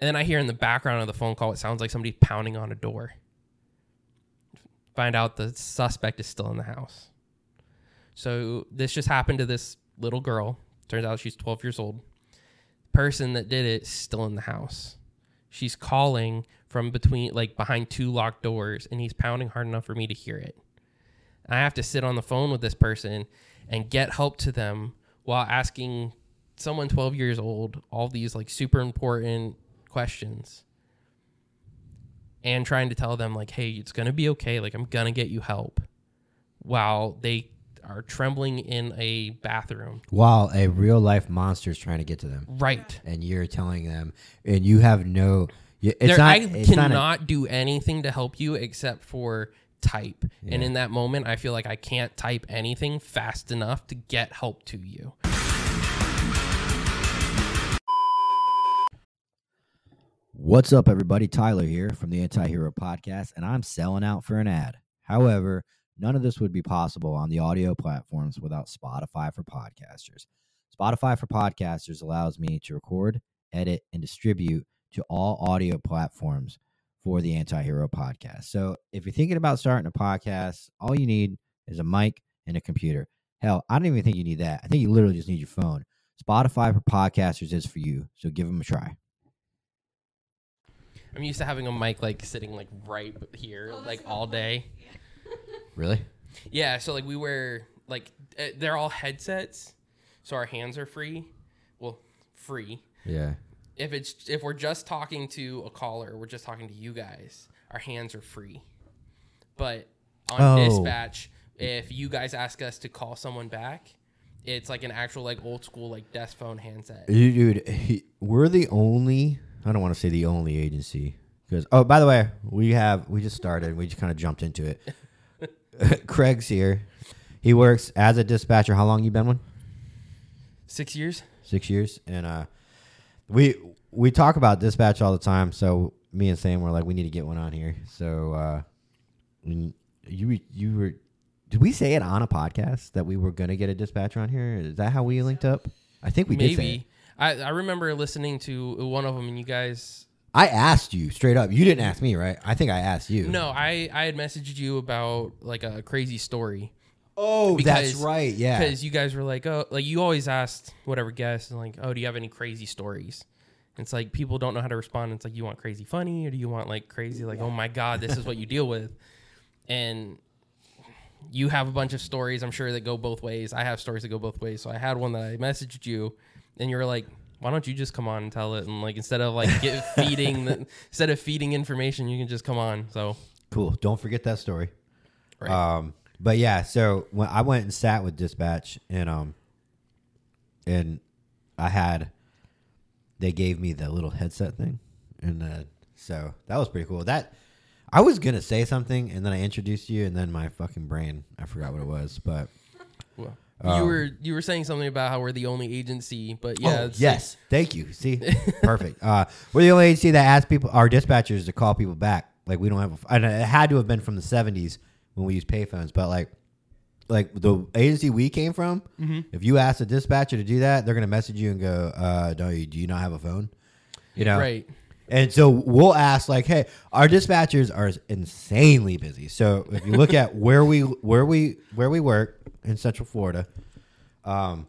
And then I hear in the background of the phone call, it sounds like somebody pounding on a door. Find out the suspect is still in the house. So this just happened to this little girl. Turns out she's 12 years old. Person that did it is still in the house. She's calling from between, like behind two locked doors, and he's pounding hard enough for me to hear it. I have to sit on the phone with this person and get help to them while asking someone 12 years old all these like super important questions and trying to tell them like hey it's going to be okay. Like i'm going to get you help while they are trembling in a bathroom. While a real life monster is trying to get to them, right. And you're telling them, and you have no. It's there, not. i it's not a- cannot do anything to help you except for type. And in that moment i feel like i can't type anything fast enough to get help to you What's up, everybody? Tyler here from the Anti Hero Podcast, and I'm selling out for an ad. However, none of this would be possible on the audio platforms without Spotify for Podcasters. Spotify for Podcasters allows me to record, edit, and distribute to all audio platforms for the Anti Hero Podcast. So if you're thinking about starting a podcast, all you need is a mic and a computer. Hell, I don't even think you need that. I think you literally just need your phone. Spotify for Podcasters is for you, so give them a try. I'm used to having a mic like sitting like right here like all day Really? Yeah, so like we wear like uh, they're all headsets, so our hands are free. Well, free. Yeah. If it's if we're just talking to a caller, we're just talking to you guys. Our hands are free. But on Oh. dispatch, if you guys ask us to call someone back, it's like an actual like old school like desk phone handset. Dude, he, we're the only, I don't want to say the only agency. Because, oh, by the way, we have, we just started. We just kind of jumped into it. Craig's here. He works as a dispatcher. How long you been one? Six years. Six years. And uh, we we talk about dispatch all the time. So me and Sam were like, we need to get one on here. So uh, you you were, did we say it on a podcast that we were gonna get a dispatcher on here? Is that how we linked up? I think we did. Say it. Maybe. I, I remember listening to one of them, and you guys I asked you straight up. You didn't ask me, right? I think I asked you. No, I I had messaged you about like a crazy story Oh, that's right. Yeah. because you guys were like, oh, like you always asked whatever guest and like, oh, do you have any crazy stories? It's like people don't know how to respond. It's like you want crazy funny or do you want like crazy like, oh my god, this is what you deal with, and you have a bunch of stories. I'm sure that go both ways. I have stories that go both ways. So I had one that I messaged you, and you were like. Why don't you just come on and tell it? And like instead of like get feeding the, instead of feeding information, you can just come on. So Cool. Don't forget that story. Right. Um, but yeah, so when I went and sat with dispatch and um, and I had, they gave me the little headset thing, and uh, so that was pretty cool. That I was gonna say something, and then I introduced you, and then my fucking brain, I forgot what it was, but Well, Um, you were you were saying something about how we're the only agency, but yeah, Oh, yes. Thank you. See, perfect. Uh, we're the only agency that asks people, our dispatchers, to call people back. Like we don't have, a, and it had to have been from the '70s when we used payphones. But like, like the agency we came from, Mm-hmm. if you ask a dispatcher to do that, they're gonna message you and go, uh, "Do you do you not have a phone?" You know, right. and so we'll ask like, "Hey, our dispatchers are insanely busy." So if you look at where we where we where we work in Central Florida, um,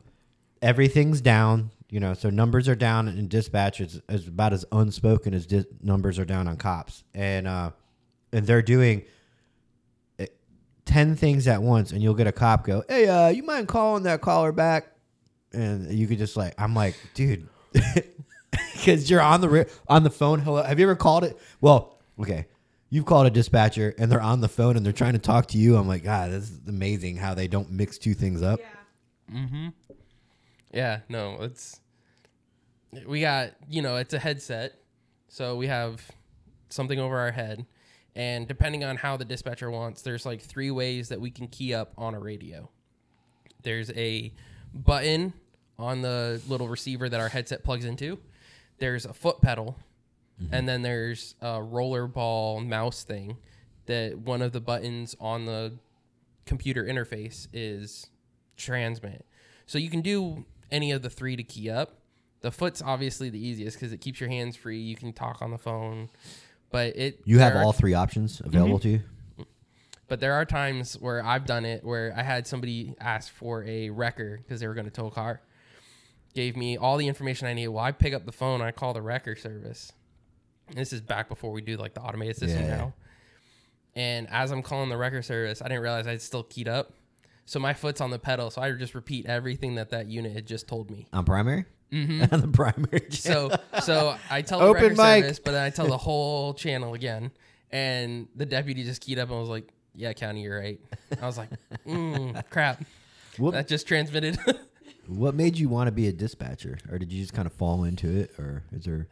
everything's down. You know, so numbers are down in dispatch is, is about as unspoken as numbers are down on cops, and uh, and they're doing eh, ten things at once, and you'll get a cop go, "Hey, uh, you mind calling that caller back?" And you could just like, I'm like, dude, because you're on the on the phone. Hello, have you ever called it? Well, okay, you've called a dispatcher, and they're on the phone, and they're trying to talk to you. I'm like, God, this is amazing how they don't mix two things up. Mm-hmm. Yeah, no, it's we got you know it's a headset, so we have something over our head, and depending on how the dispatcher wants, there's like three ways that we can key up on a radio. There's a button on the little receiver that our headset plugs into. There's a foot pedal, Mm-hmm. and then there's a rollerball mouse thing that one of the buttons on the computer interface is transmit. So you can do any of the three to key up, The foot's obviously the easiest because it keeps your hands free. You can talk on the phone, but it You have are- all three options available to you. Mm-hmm. But there are times where I've done it where I had somebody ask for a wrecker because they were going to tow a car. Gave me all the information I needed. Well, I pick up the phone, I call the wrecker service. This is back before we do like the automated system Yeah. now. And as I'm calling the wrecker service, I didn't realize I'd still keyed up. So my foot's on the pedal, so I just repeat everything that that unit had just told me. On primary. Mm-hmm. On the primary. So so I tell the record mic. service, but then I tell the whole channel again, and the deputy just keyed up and was like, "Yeah, County, you're right." I was like, mm, "Crap, What- that just transmitted." What made you want to be a dispatcher, or did you just kind of fall into it, or is there?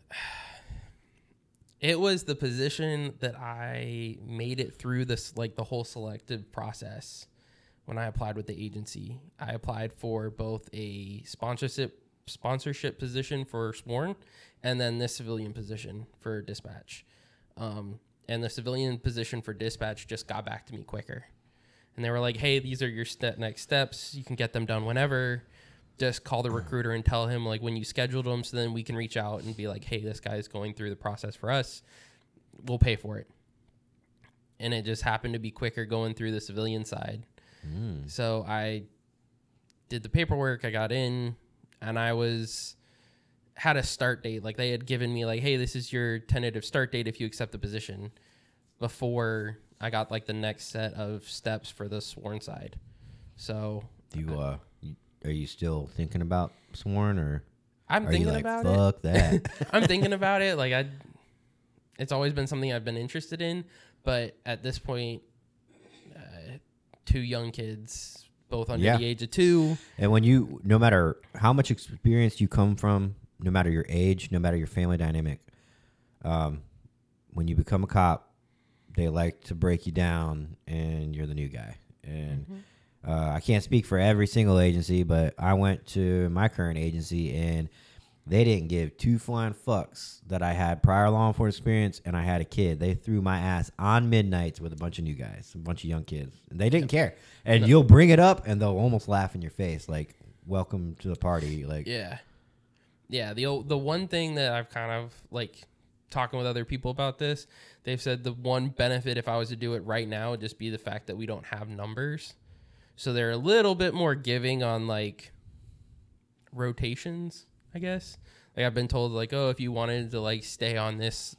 It was the position that I made it through this like the whole selective process when I applied with the agency. I applied for both a sponsorship sponsorship position for sworn and then this civilian position for dispatch. Um, and the civilian position for dispatch just got back to me quicker. And they were like, "Hey, these are your next steps. You can get them done whenever. Just call the recruiter and tell him like when you scheduled them, so then we can reach out and be like, "Hey, this guy's going through the process for us. We'll pay for it." And it just happened to be quicker going through the civilian side. So I did the paperwork. I got in, and I was had a start date. Like they had given me like, "Hey, this is your tentative start date if you accept the position." Before I got like the next set of steps for the sworn side. So you, uh, you, are you still thinking about sworn, or I'm thinking like about it. fuck that? I'm thinking about it. Like I, it's always been something I've been interested in, but at this point, uh, two young kids, both under Yeah. the age of two. and when you, no matter how much experience you come from, no matter your age, no matter your family dynamic, um, when you become a cop, they like to break you down, and you're the new guy. And uh, I can't speak for every single agency, but I went to my current agency and they didn't give two flying fucks that I had prior law enforcement experience and I had a kid. They threw my ass on midnights with a bunch of new guys, a bunch of young kids. And they didn't care. And you'll bring it up and they'll almost laugh in your face, like, welcome to the party. Like, Yeah, yeah. The the one thing that I've kind of like talking with other people about this, they've said the one benefit if I was to do it right now would just be the fact that we don't have numbers, so they're a little bit more giving on like rotations, I guess. Like I've been told, like, oh, if you wanted to like stay on this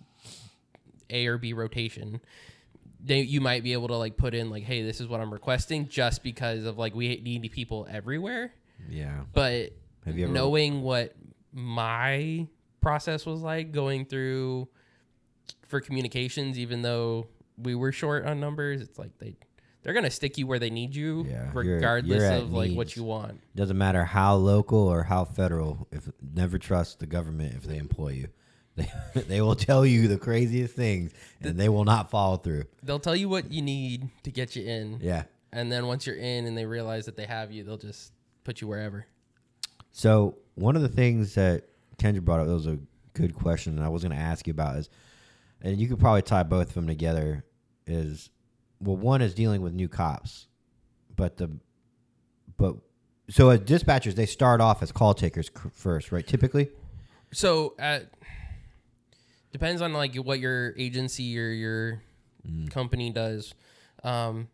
A or B rotation, they, you might be able to like put in like, hey, this is what I'm requesting, just because of like we need people everywhere. yeah. But Have you ever- knowing what my process was like going through for communications, even though we were short on numbers, it's like they they're gonna stick you where they need you, Yeah, you're- regardless you're of like what you want. Doesn't matter how local or how federal. If never trust the government if they employ you, they they will tell you the craziest things and they will not follow through. They'll tell you what you need to get you in, Yeah. and then once you're in and they realize that they have you, they'll just put you wherever. So one of the things that Kendra brought up that was a good question, and I was going to ask you about is, and you could probably tie both of them together. Is well, one is dealing with new cops, but the but so as dispatchers they start off as call takers first, right? Typically, So uh depends on like what your agency or your company does. Um,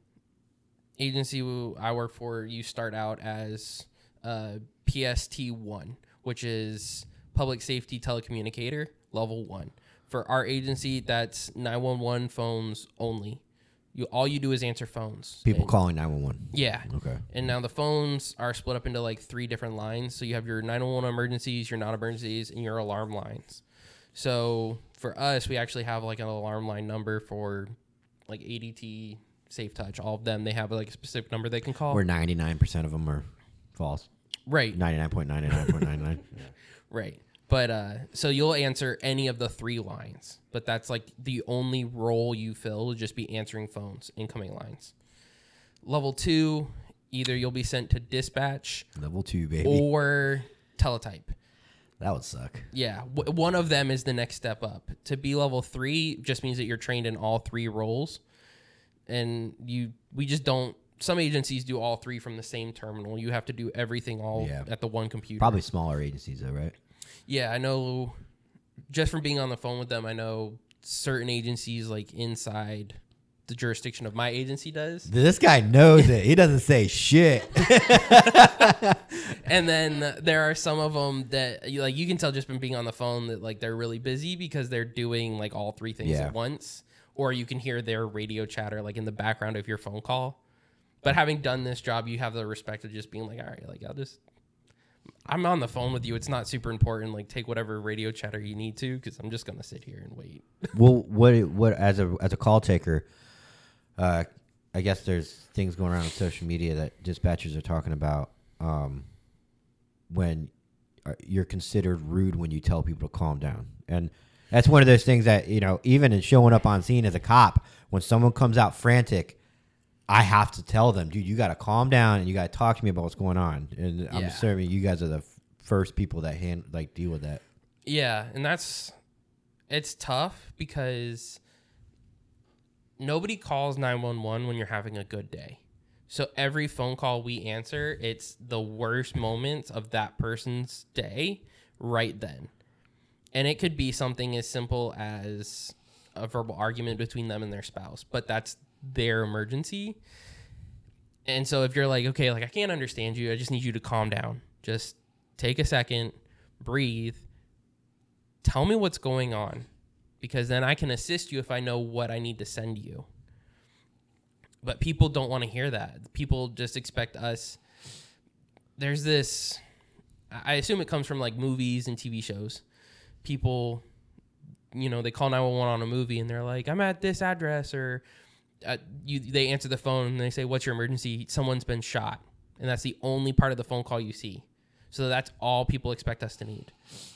agency I work for, you start out as uh, PST one, which is public safety telecommunicator level one. For our agency, that's nine one one phones only. You all you do is answer phones. people And- calling nine one one. Yeah. Okay. And now the phones are split up into like three different lines. So you have your 911 emergencies, your non emergencies, and your alarm lines. So for us, we actually have like an alarm line number for like ADT, Safe Touch, all of them. They have like a specific number they can call. Where ninety nine percent of them are false. right. Ninety nine point ninety nine point nine nine. Right. But uh, so you'll answer any of the three lines, but that's like the only role you fill will just be answering phones, incoming lines. Level two, either you'll be sent to dispatch Level two, baby. or teletype. that would suck. Yeah, w- one of them is the next step up. To be level three just means that you're trained in all three roles, and you we just don't. Some agencies do all three from the same terminal. You have to do everything all Yeah. at the one computer. Probably smaller agencies though, right? Yeah, I know. Just from being on the phone with them, I know certain agencies like inside the jurisdiction of my agency does. This guy knows it. He doesn't say shit. and then there are some of them that like you can tell just from being on the phone that like they're really busy because they're doing like all three things Yeah. at once or you can hear their radio chatter like in the background of your phone call but having done this job you have the respect of just being like all right like i'll just i'm on the phone with you it's not super important like take whatever radio chatter you need to because i'm just gonna sit here and wait well, what what as a as a call taker, uh, I guess there's things going around on social media that dispatchers are talking about. Um, when uh, you're considered rude when you tell people to calm down, and that's one of those things that you know, even in showing up on scene as a cop, when someone comes out frantic. I have to tell them, dude, you got to calm down and you got to talk to me about what's going on. And I'm Yeah. assuming you guys are the f- first people that hand like deal with that. Yeah, and that's it's tough because nobody calls 911 when you're having a good day. So every phone call we answer, it's the worst moments of that person's day right then. And it could be something as simple as a verbal argument between them and their spouse, but that's their emergency. And so if you're like, okay, like I can't understand you, I just need you to calm down. Just take a second, breathe, tell me what's going on because then I can assist you if I know what I need to send you. But people don't want to hear that. People just expect us. There's this, I assume it comes from like movies and TV shows. People, you know, they call 911 on a movie and they're like, I'm at this address or uh, you, they answer the phone and they say, What's your emergency? Someone's been shot. And that's the only part of the phone call you see. So that's all people expect us to need.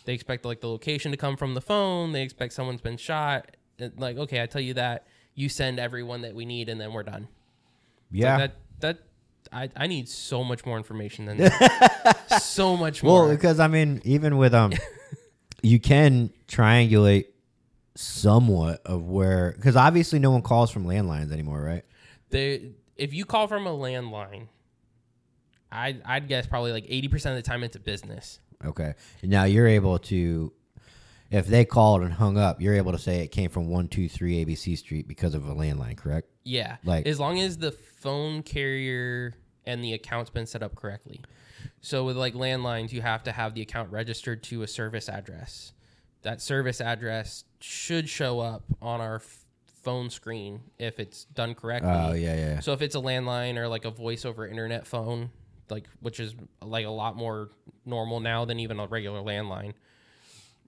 They expect like the location to come from the phone. They expect someone's been shot. And, Like, okay, I tell you that. You send everyone that we need, and then we're done. Yeah. like that that I, I need so much more information than that. so much more. Well, because I mean, even with um, you can triangulate somewhat of where because obviously no one calls from landlines anymore, right? they if you call from a landline, I I'd guess probably like eighty percent of the time it's a business. Okay, now you're able to, if they called and hung up, you're able to say it came from one two three ABC Street because of a landline, correct? Yeah. Like- as long as the phone carrier and the account's been set up correctly. So with like landlines, you have to have the account registered to a service address. That service address should show up on our f- phone screen if it's done correctly. Oh yeah, yeah. So if it's a landline or like a voice over internet phone, like which is like a lot more normal now than even a regular landline,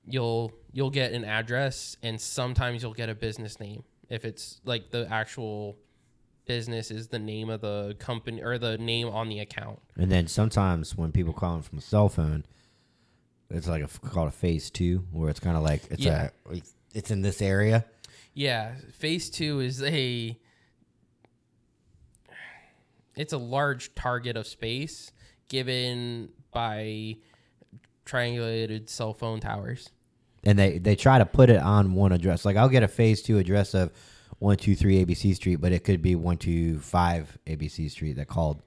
you'll you'll get an address and sometimes you'll get a business name if it's like the actual business is the name of the company or the name on the account. And then sometimes when people call them from a cell phone, it's like a called a phase two, where it's kind of like it's Yeah. a it's in this area. Yeah, phase 2 is a it's a large target of space given by triangulated cell phone towers. and they they try to put it on one address. Like I'll get a phase two address of one two three ABC Street, but it could be one two five ABC Street that called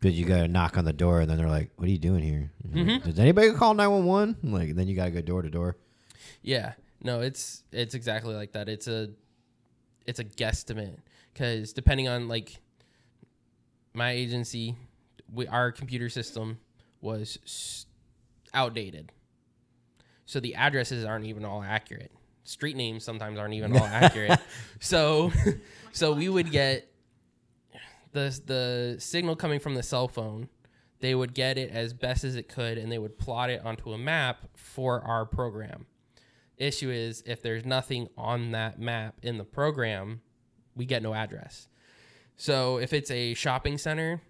because you got to knock on the door, and then they're like, "What are you doing here? Like, mm-hmm. Does anybody call nine one one?" Like then you got to go door to door. Yeah, no, it's it's exactly like that. It's a it's a guesstimate because depending on like my agency, we our computer system was s- outdated, so the addresses aren't even all accurate. Street names sometimes aren't even all accurate. So, so we would get the the signal coming from the cell phone. They would get it as best as it could, and they would plot it onto a map for our program issue is if there's nothing on that map in the program, we get no address. So if it's a shopping center,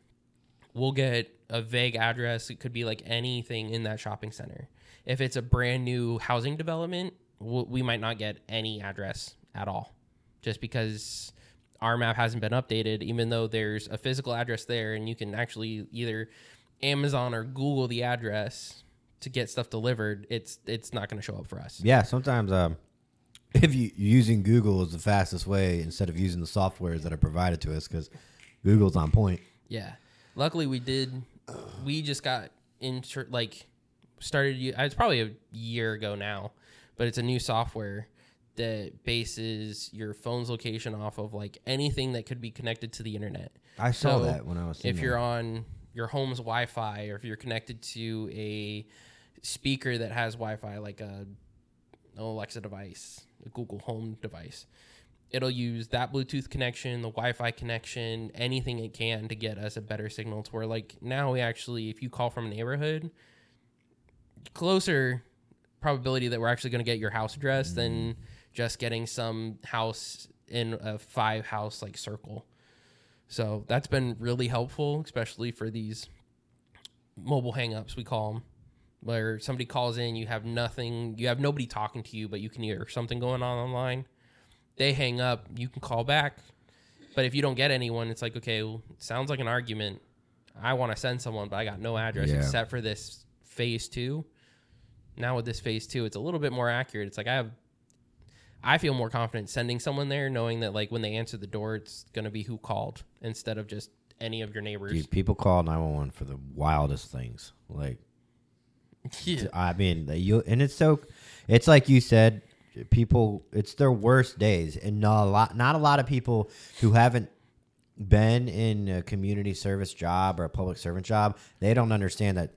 we'll get a vague address. It could be like anything in that shopping center. If it's a brand new housing development, we might not get any address at all, just because our map hasn't been updated. Even though there's a physical address there, and you can actually either Amazon or Google the address to get stuff delivered, it's it's not going to show up for us. Yeah, sometimes um, if you using Google is the fastest way instead of using the softwares that are provided to us because Google's on point. Yeah. Luckily, we did. We just got into like started. It's probably a year ago now, but it's a new software that bases your phone's location off of like anything that could be connected to the internet. I saw So, that when I was. If you're on your home's Wi-Fi, or if you're connected to a speaker that has Wi-Fi, like a an Alexa device, a Google Home device, it'll use that Bluetooth connection, the Wi-Fi connection, anything it can to get us a better signal. To where like now we actually, if you call from a neighborhood, closer probability that we're actually going to get your house address than mm. Just getting some house in a five house like circle. So that's been really helpful, especially for these mobile hangups we call them, where somebody calls in, you have nothing, you have nobody talking to you, but you can hear something going on online. They hang up, you can call back, but if you don't get anyone, it's like okay, well, it sounds like an argument. I want to send someone, but I got no address Yeah. except for this phase two. Now with this phase two, it's a little bit more accurate. It's like I have I feel more confident sending someone there, knowing that like when they answer the door, it's gonna be who called instead of just any of your neighbors. Dude, people call nine one one for the wildest things. Like Yeah. I mean, you and it's so, it's like you said, people. It's their worst days, and not a lot. Not a lot of people who haven't been in a community service job or a public servant job. They don't understand that.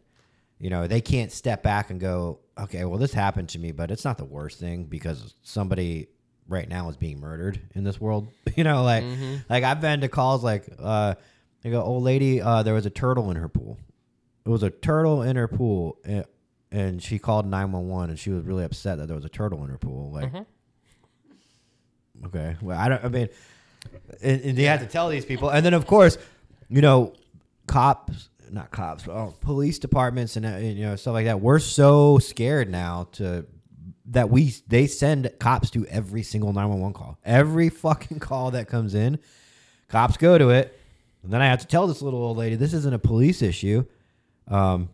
You know, they can't step back and go, okay, well, this happened to me, but it's not the worst thing because somebody right now is being murdered in this world. You know, like, like I've been to calls like, uh, they go, old lady, uh, there was a turtle in her pool. It was a turtle in her pool, and, and she called nine one one, and she was really upset that there was a turtle in her pool. Like, okay, well, I don't. I mean, and, and they have to tell these people, and then of course, you know, cops, not cops, but, oh, police departments, and, uh, and you know stuff like that. We're so scared now to that we they send cops to every single nine one one call, every fucking call that comes in. Cops go to it, and then I have to tell this little old lady this isn't a police issue. Um,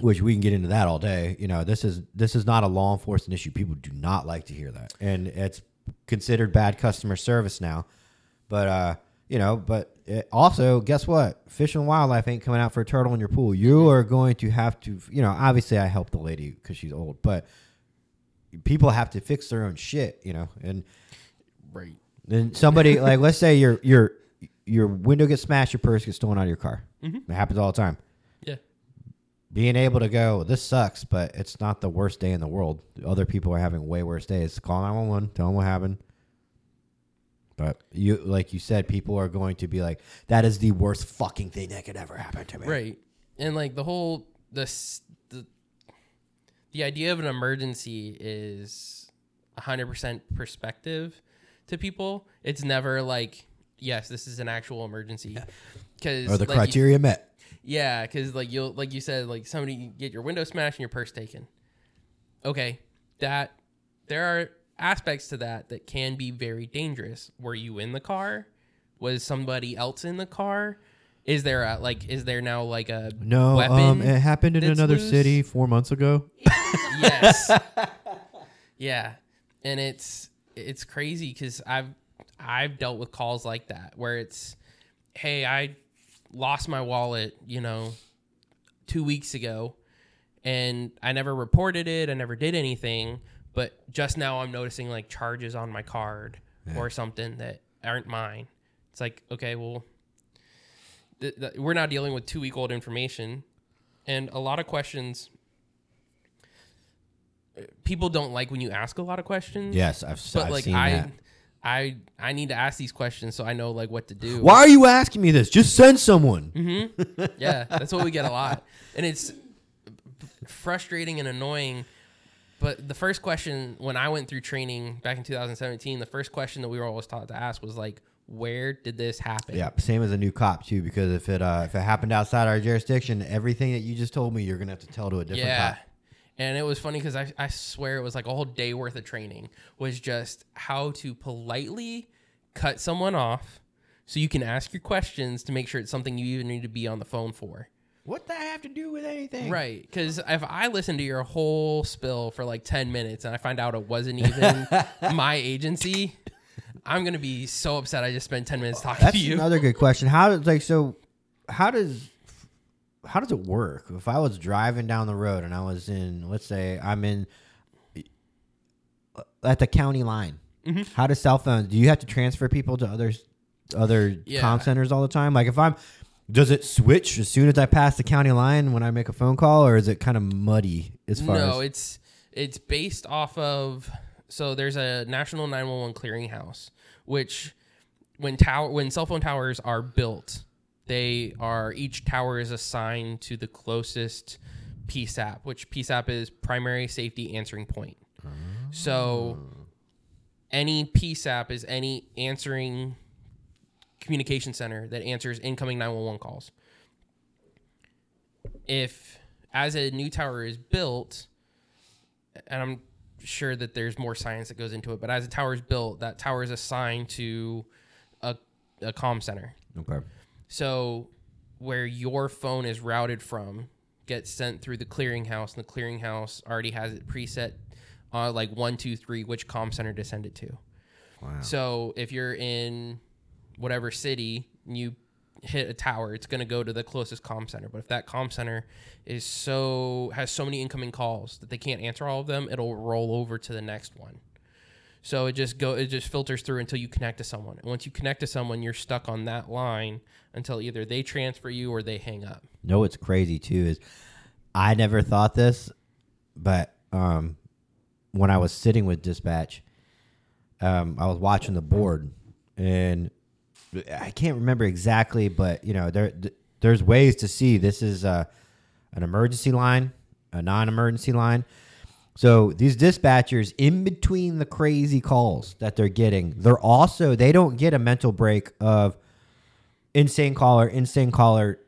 which we can get into that all day. You know, this is this is not a law enforcement issue. People do not like to hear that, and it's considered bad customer service now. But uh, you know, but it also, guess what? Fish and Wildlife ain't coming out for a turtle in your pool. You are going to have to, you know, obviously I helped the lady because she's old, but people have to fix their own shit, you know, and Right. then somebody like let's say your your your window gets smashed, your purse gets stolen out of your car. Mm-hmm. It happens all the time Yeah. being able to go, this sucks, but it's not the worst day in the world. Other people are having way worse days. Call 911, tell them what happened. But you, like you said, people are going to be like, that is the worst fucking thing that could ever happen to me. Right. And like the whole this the the idea of an emergency is 100% perspective to people. It's never like yes, this is an actual emergency. Cuz Or the criteria met. Yeah, because like you'll like you said, like somebody get your window smashed and your purse taken. Okay, that there are aspects to that that can be very dangerous. Were you in the car? Was somebody else in the car? Is there a like? Is there now like a No, weapon? um, it happened in another loose? city four months ago. yes. yeah, and it's it's crazy because I've I've dealt with calls like that where it's, hey, I lost my wallet, you know, two weeks ago, and I never reported it. I never did anything, but just now I'm noticing like charges on my card or something that aren't mine. It's like, okay, well, th- th- we're now dealing with two week old information, and a lot of questions people don't like when you ask a lot of questions. Yes, I've, but I've like seen I, that. I, I need to ask these questions so I know like what to do. Why are you asking me this? Just send someone. Mm-hmm. Yeah, that's what we get a lot, and it's frustrating and annoying. But the first question when I went through training back in 2017, the first question that we were always taught to ask was like, "Where did this happen?" Yeah, same as a new cop too. Because if it uh, if it happened outside our jurisdiction, everything that you just told me, you're gonna have to tell to a different Yeah. cop. And it was funny because I, I swear it was like a whole day worth of training was just how to politely cut someone off so you can ask your questions to make sure it's something you even need to be on the phone for. What that have to do with anything? Right. Because if I listen to your whole spill for like 10 minutes and I find out it wasn't even my agency, I'm going to be so upset I just spent 10 minutes talking That's to you. That's another good question. How does like so? How does how does it work? If I was driving down the road and I was in, let's say I'm in at the county line, Mm-hmm. how does cell phones? Do you have to transfer people to other other Yeah. com centers all the time? Like if I'm, does it switch as soon as I pass the county line when I make a phone call, or is it kind of muddy as far as no, as? it's it's based off of so there's a national 911 clearinghouse which when tower when cell phone towers are built, they are each tower is assigned to the closest PSAP, which PSAP is primary safety answering point. So ah. any PSAP is any answering communication center that answers incoming 911 calls. If as a new tower is built, and I'm sure that there's more science that goes into it, but as a tower is built, that tower is assigned to a, a comm center. okay. So where your phone is routed from gets sent through the clearinghouse, and the clearinghouse already has it preset, uh, like one, two, three, which comm center to send it to. Wow. So if you're in whatever city, you hit a tower, it's going to go to the closest comm center. But if that comm center is so has so many incoming calls that they can't answer all of them, it'll roll over to the next one. So it just go it just filters through until you connect to someone. And once you connect to someone, you're stuck on that line until either they transfer you or they hang up. know what's crazy too is I never thought this, but um, when I was sitting with dispatch, um, I was watching the board, and I can't remember exactly, but you know there th- there's ways to see this is uh, an emergency line, a non-emergency line. So these dispatchers, in between the crazy calls that they're getting, they're also they don't get a mental break of insane caller, insane caller,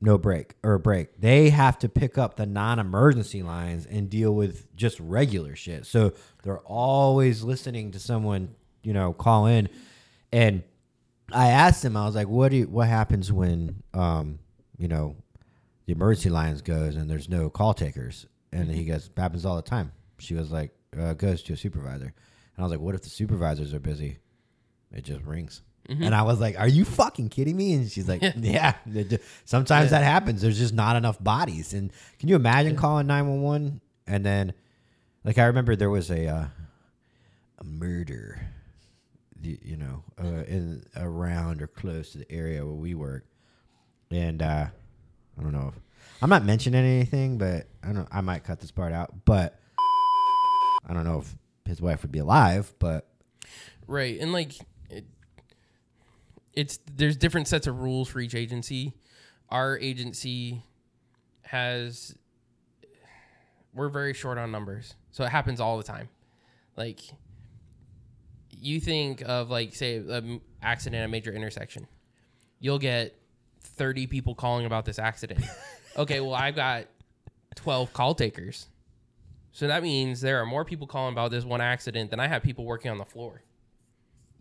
no break or a break. They have to pick up the non-emergency lines and deal with just regular shit. So they're always listening to someone, you know, call in. And I asked him, I was like, "What do you, what happens when, um, you know, the emergency lines goes and there's no call takers?" And he goes, "Happens all the time." She was like, uh, "Goes to a supervisor." And I was like, "What if the supervisors are busy?" It just rings. And I was like, "Are you fucking kidding me?" And she's like, "Yeah." it ju- Sometimes Yeah. that happens. There's just not enough bodies. And can you imagine calling nine one one and then, like, I remember there was a uh, a murder, you know, uh, in around or close to the area where we work, and uh, I don't know. If, I'm not mentioning anything, but I don't. I might cut this part out, but I don't know if his wife would be alive, but Right. And like it, it's there's different sets of rules for each agency. Our agency has we're very short on numbers. So it happens all the time. Like you think of like say an accident at a major intersection. You'll get 30 people calling about this accident. okay, well I've got 12 call takers. So that means there are more people calling about this one accident than I have people working on the floor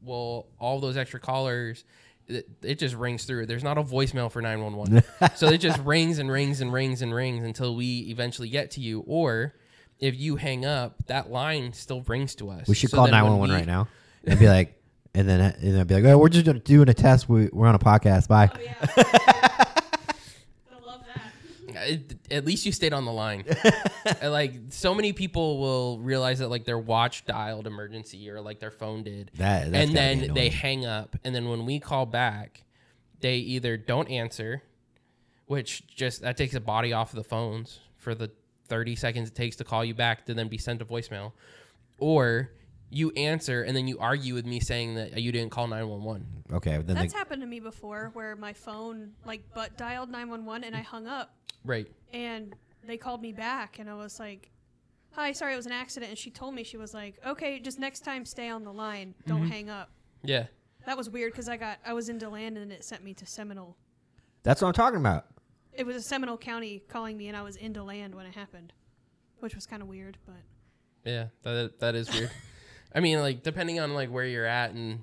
well, all those extra callers, it, it just rings through. There's not a voicemail for 911. so it just rings and rings and rings and rings until we eventually get to you. Or if you hang up, that line still rings to us. we should So call nine one one right now and be like, and then and then be like, oh, we're just doing a test. We, we're on a podcast. Bye. Oh yeah. I love that. It, at least you stayed on the line. Like so many people will realize that like their watch dialed emergency or like their phone did. That, that's and then they hang up and then when we call back they either don't answer which just that takes a body off of the phones for the 30 seconds it takes to call you back to then be sent a voicemail or you answer and then you argue with me saying that you didn't call 911 okay. Then That's they, happened to me before, where my phone like butt dialed nine one one, and I hung up, right and they called me back, and I was like, "Hi, sorry, it was an accident." And she told me she was like, "Okay, just next time stay on the line, don't Mm-hmm. hang up." yeah That was weird because I got I was in DeLand and it sent me to Seminole. that's what I'm talking about. It was a Seminole County calling me, and I was in DeLand when it happened, which was kind of weird, but yeah that, that is weird i mean like depending on like where you're at and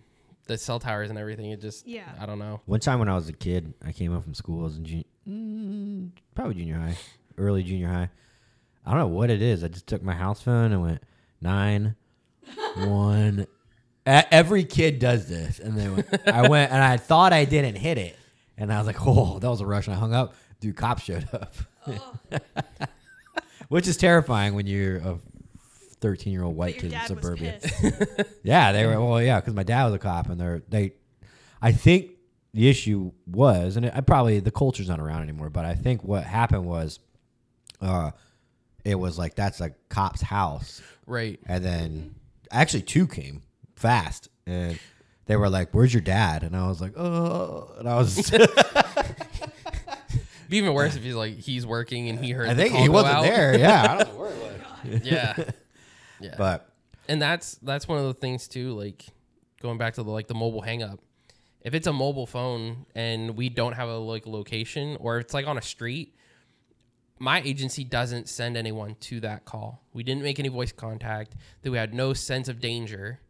the cell towers and everything it just Yeah. i don't know One time when I was a kid, I came up from school. I was in junior, mm, probably junior high, early junior high. I don't know what it is. I just took my house phone and went nine one. E- Every kid does this, and then I went and I thought I didn't hit it, and I was like, "Oh, that was a rush." And I hung up. dude, cops showed up, Oh, which is terrifying when you're a 13 year old white your kid in suburbia. Yeah, they were. Well, yeah, because my dad was a cop, and they're they. I think the issue was, and it, I probably the culture's not around anymore, but I think what happened was, uh, it was like that's a cop's house, Right. and then actually two came fast, and they were like, "Where's your dad?" And I was like, "Oh," and I was. Be even worse if he's like he's working and he heard. I the think call he go wasn't out. there. Yeah, I don't know where it was. Yeah. Yeah. But and that's that's one of the things too like going back to the like the mobile hang up if it's a mobile phone and we don't have a like location or it's like on a street my agency doesn't send anyone to that call we didn't make any voice contact that we had no sense of danger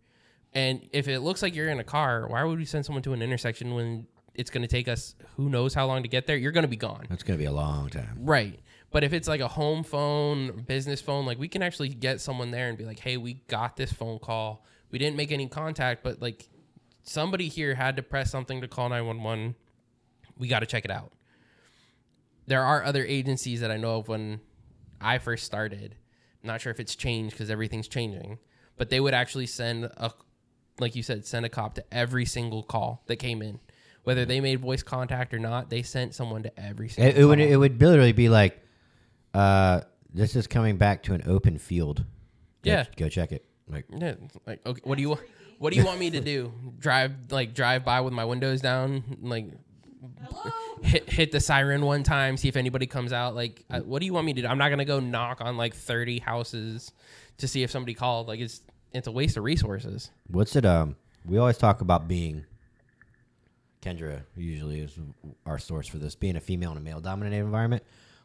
and if it looks like you're in a car why would we send someone to an intersection when it's going to take us who knows how long to get there you're going to be gone it's gonna be a long time. Right. But if it's like a home phone, business phone, like we can actually get someone there and be like, "Hey, we got this phone call. We didn't make any contact, but like somebody here had to press something to call 911. We got to check it out." There are other agencies that I know of when I first started. I'm not sure if it's changed cuz everything's changing, but they would actually send a like you said, send a cop to every single call that came in. Whether they made voice contact or not, they sent someone to every single It, it would it would literally be like, uh, this is coming back to an open field. Go- Yeah. go check it. Like Yeah, like okay, what do you want? What do you want me to do? Drive like drive by with my windows down, like hit hit the siren one time, see if anybody comes out. Like, uh, what do you want me to do? I'm not gonna go knock on like 30 houses to see if somebody called. Like, it's it's a waste of resources. What's it? Um, we always talk about being. Kendra usually is our source for this. Being a female in a male dominated environment.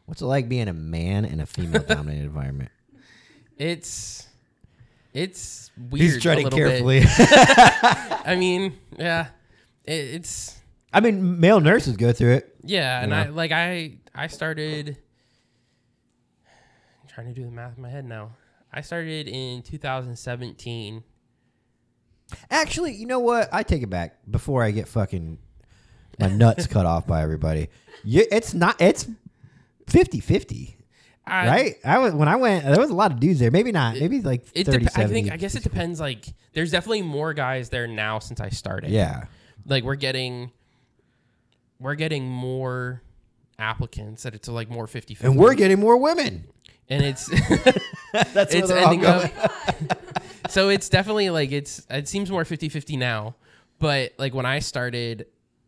What's it like being a man in a female dominated environment? It's it's weird. He's treading carefully. Bit. I mean, yeah, it, it's I mean, male nurses go through it. Yeah, and know? I like I I started I'm trying to do the math in my head now. I started in 2017. Actually, you know what? I take it back. Before I get fucking my nuts cut off by everybody, you, it's not. It's 50-50, I, right? I was when I went. There was a lot of dudes there. Maybe not. Maybe like It 30, dep- I think I guess it depends like there's definitely more guys there now since I started. Yeah. Like we're getting we're getting more applicants that it's like more 50 And we're getting more women. and it's That's it's where they're all ending going. up so it's definitely like it's it seems more 50-50 now but like when i started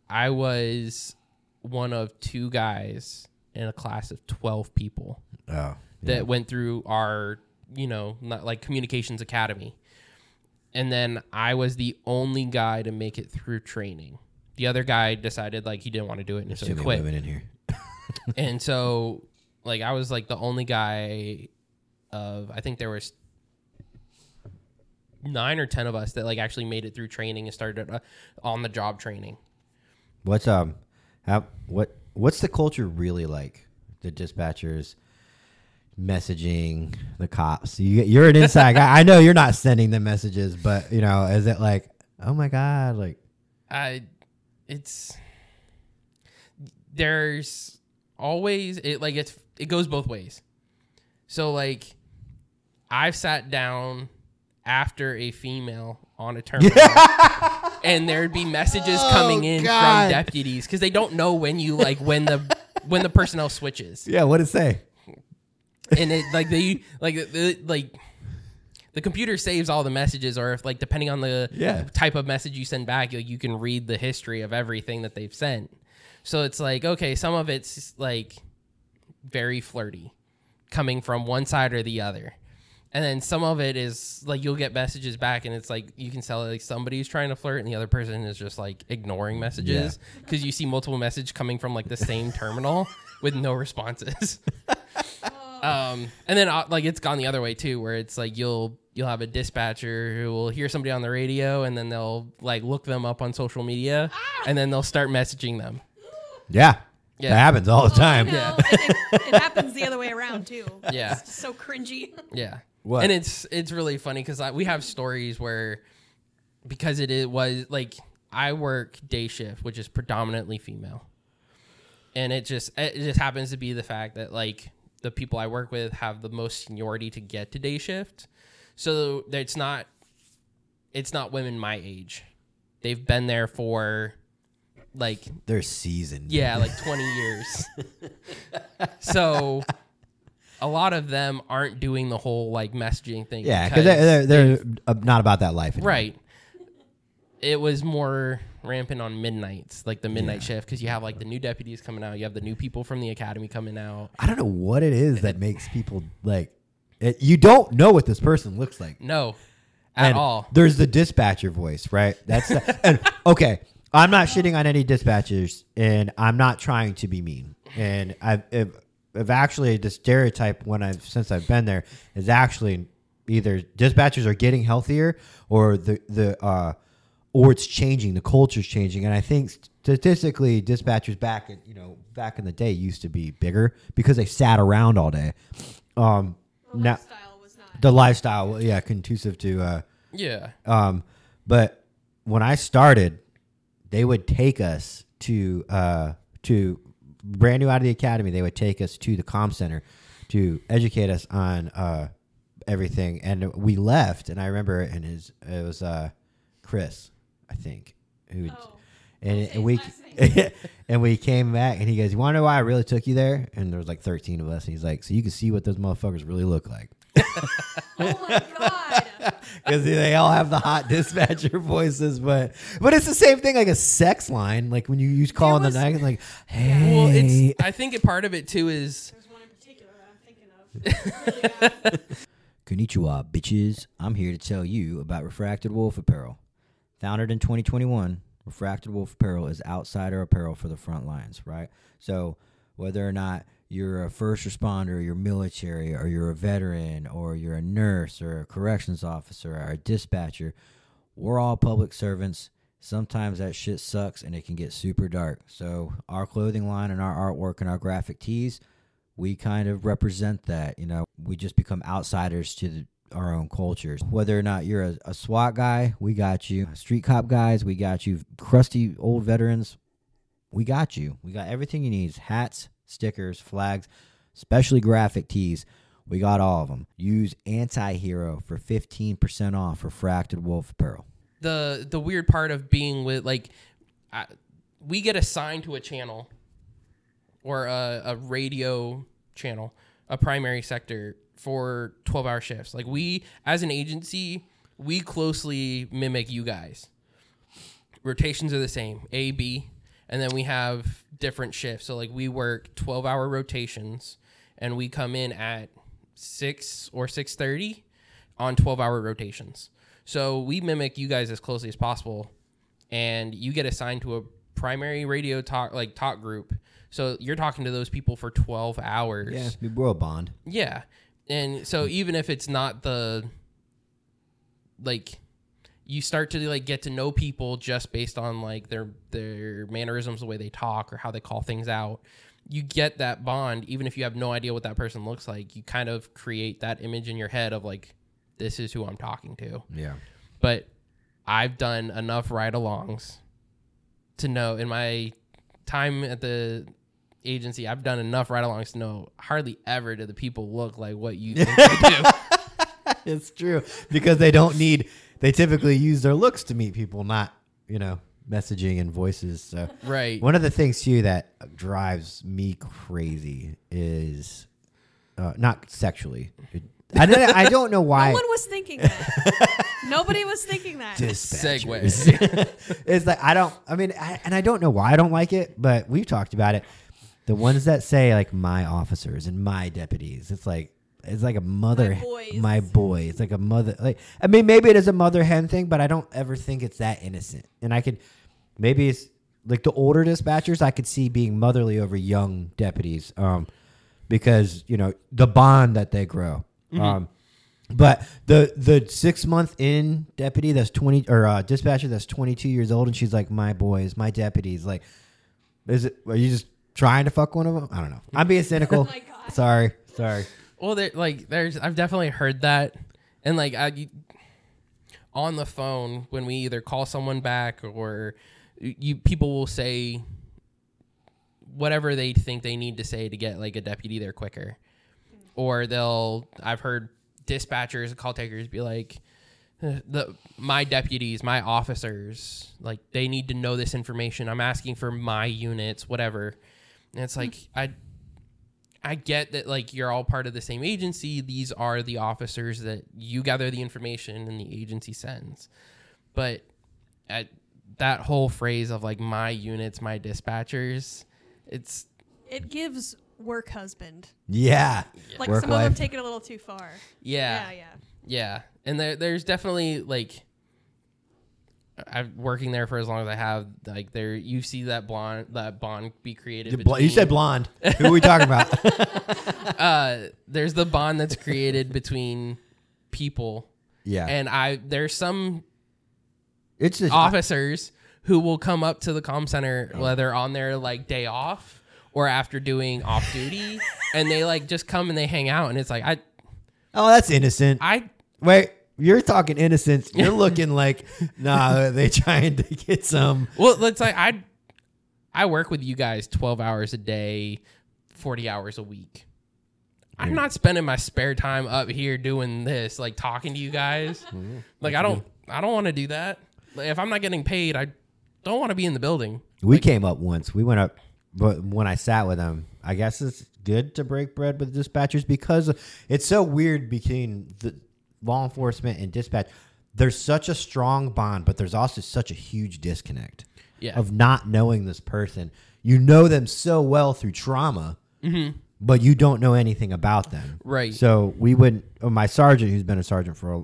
i was one of two guys in a class of 12 people Oh, that went through our you know not like communications academy and then i was the only guy to make it through training the other guy decided like he didn't want to do it and There's so he quit women in here. and so like I was like the only guy of I think there was nine or ten of us that like actually made it through training and started uh, on the job training. What's um, how what what's the culture really like? The dispatchers messaging the cops. You you're an inside guy. I know you're not sending the messages, but you know, is it like, oh my god, like I it's there's always it like it's it goes both ways. So like I've sat down after a female on a terminal and there'd be messages coming oh, in Oh, God. from deputies because they don't know when you like when the when the personnel switches yeah, what did it say? and it like they like the, like the computer saves all the messages or if like depending on the Yeah. type of message you send back like, you can read the history of everything that they've sent so it's like okay some of it's like very flirty coming from one side or the other and then some of it is like you'll get messages back and it's like you can tell like somebody's trying to flirt and the other person is just like ignoring messages because you see multiple message coming from like the same terminal with no responses um, and then uh, like it's gone the other way too, where it's like you'll you'll have a dispatcher who will hear somebody on the radio, and then they'll like look them up on social media, and then they'll start messaging them. Yeah. Yeah. That happens all the time. Yeah. No, it, it happens the other way around too. Yeah. It's so cringy. Yeah, What? and it's it's really funny because we have stories where because it, it was like I work day shift, which is predominantly female, and it just it just happens to be the fact that like the people I work with have the most seniority to get to day shift, so it's not it's not women my age. They've been there for like They're seasoned. yeah, like 20 years. so a lot of them aren't doing the whole like messaging thing. Yeah, because they're, they're, they're uh, not about that life. Anymore. right. It was more rampant on midnights, like the midnight shift, because you have like the new deputies coming out, you have the new people from the academy coming out. I don't know what it is that makes people like. It, you don't know what this person looks like No, at And all. There's the dispatcher voice, right? That's the, and okay. I'm not shitting on any dispatchers, and I'm not trying to be mean. And I've, I've, I've actually the stereotype when I've since I've been there is actually either dispatchers are getting healthier or the the uh, or it's changing. The culture's changing, and I think statistically, dispatchers back in you know back in the day used to be bigger because they sat around all day. Um, The now lifestyle was not. the lifestyle, yeah, conducive to. Uh, Yeah. um, but when I started, they would take us to uh, to brand new out of the academy. They would take us to the comm center to educate us on uh, everything, and we left. And I remember, and his it was uh, Chris, I think, who. Oh. And, and we and we came back and he goes, "You want to know why I really took you there?" And there was like thirteen of us. And he's like, "So you can see what those motherfuckers really look like." Oh my god. because they all have the hot dispatcher voices, but but it's the same thing like a sex line, like when you use call on the was- night, like hey, Well, it's. I think it, part of it too is There's one in particular that I'm thinking of. Really bad. Konnichiwa, bitches. I'm here to tell you about Refracted Wolf Apparel. Founded in 2021, Refracted Wolf Apparel is outsider apparel for the front lines, right? So whether or not you're a first responder, you're military, or you're a veteran, or you're a nurse, or a corrections officer, or a dispatcher, we're all public servants. Sometimes that shit sucks and it can get super dark. So our clothing line and our artwork and our graphic tees we kind of represent that. You know, we just become outsiders to the, our own cultures. Whether or not you're a, a SWAT guy, we got you. Street cop guys, we got you. Crusty old veterans, we got you. We got everything you need hats, stickers, flags, especially graphic tees. We got all of them. Use Anti Hero for 15% off Refracted Wolf Apparel. the the weird part of being with like I, we get assigned to a channel or a, a radio channel a primary sector for 12 hour shifts like we as an agency we closely mimic you guys rotations are the same a b and then we have different shifts so like we work 12 hour rotations and we come in at 6 or 6.30 on 12 hour rotations so we mimic you guys as closely as possible and you get assigned to a primary radio talk like talk group so you're talking to those people for 12 hours Yeah, we bro bond. yeah. And so even if it's not the like you start to like get to know people just based on like their their mannerisms, the way they talk or how they call things out. You get that bond even if you have no idea what that person looks like. You kind of create that image in your head of like this is who I'm talking to. Yeah. But I've done enough ride-alongs to know in my time at the agency, I've done enough ride-alongs to know hardly ever do the people look like what you think they do. it's true because they don't need they typically use their looks to meet people not you know messaging and voices so Right. one of the things too that drives me crazy is uh, not sexually I don't, I don't know why No one was thinking that. Nobody was thinking that. Segue. it's like I don't. I mean, I, and I don't know why I don't like it, but we've talked about it. The ones that say like my officers and my deputies, it's like it's like a mother, My boys. my boy. It's like a mother. Like I mean, maybe it is a mother hen thing, but I don't ever think it's that innocent. And I could maybe it's like the older dispatchers I could see being motherly over young deputies, um, because you know the bond that they grow. Um, but the the six month in deputy that's twenty or uh, dispatcher that's twenty two years old and she's like my boys, my deputies. Like, is it? Are you just trying to fuck one of them? I don't know. I'm being cynical. Oh. Sorry, sorry. Well, there, like there's I've definitely heard that, and like I on the phone when we either call someone back or you people will say whatever they think they need to say to get like a deputy there quicker. Or they'll I've heard dispatchers, and call takers be like "Uh, the my deputies, my officers, like they need to know this information. I'm asking for my units, whatever. And it's like I I get that like you're all part of the same agency. These are the officers that you gather the information and the agency sends. But at that whole phrase of like my units, my dispatchers, it's It gives work husband. Yeah. Like Work some of them take it a little too far. yeah. Yeah, yeah. Yeah, and there, there's definitely like, I've working there for as long as I have. Like there, you see that blonde, that bond be created. You bl- you said blonde. Who are we talking about? Uh, there's the bond that's created between people, yeah. and I there's some it's just officers who will come up to the comm center whether on their like day off or after doing off duty, and they like just come and they hang out, and it's like I, Oh, that's innocent. I Wait, you're talking innocence. You're looking like, nah, they trying to get some. Well, let's like I I work with you guys 12 hours a day, 40 hours a week. I'm not spending my spare time up here doing this, like talking to you guys. Mm-hmm. Like I don't I don't want to do that. Like, if I'm not getting paid, I don't want to be in the building. We came up once. We went up, but when I sat with them, I guess it's good to break bread with dispatchers because it's so weird between the law enforcement and dispatch. There's such a strong bond, but there's also such a huge disconnect Yeah. of not knowing this person. You know them so well through trauma, but you don't know anything about them. Right. So we wouldn't. oh, my sergeant, who's been a sergeant for, a,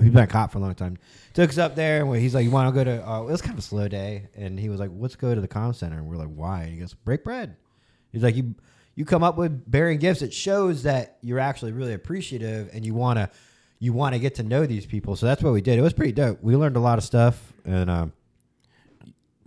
who's been a cop for a long time, took us up there and he's like, "You want to go to?" Uh, it was kind of a slow day, and he was like, "Let's go to the comm center." And we're like, "Why?" And he goes, "Break bread." He's like, "You you come up with bearing gifts. It shows that you're actually really appreciative and you want to." You want to get to know these people, so that's what we did. It was pretty dope. We learned a lot of stuff, and um,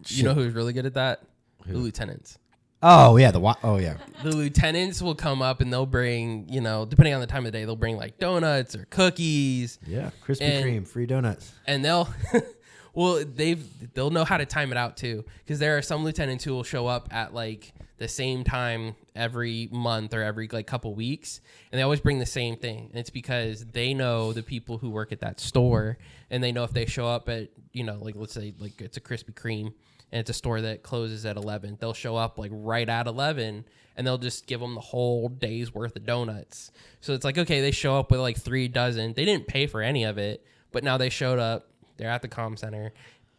You know who's really good at that? The lieutenants. oh yeah, the wa- oh yeah, The lieutenants will come up and they'll bring, you know, depending on the time of day, they'll bring like donuts or cookies. yeah, Krispy Kreme, free donuts. and they'll well they've they'll know how to time it out too. Because there are some lieutenants who will show up at like the same time every month or every like couple weeks and they always bring the same thing and it's because they know the people who work at that store and they know if they show up at you know like let's say like it's a krispy kreme and it's a store that closes at 11 they'll show up like right at 11 and they'll just give them the whole day's worth of donuts. So it's like okay they show up with like three dozen. They didn't pay for any of it but now they showed up they're at the comm center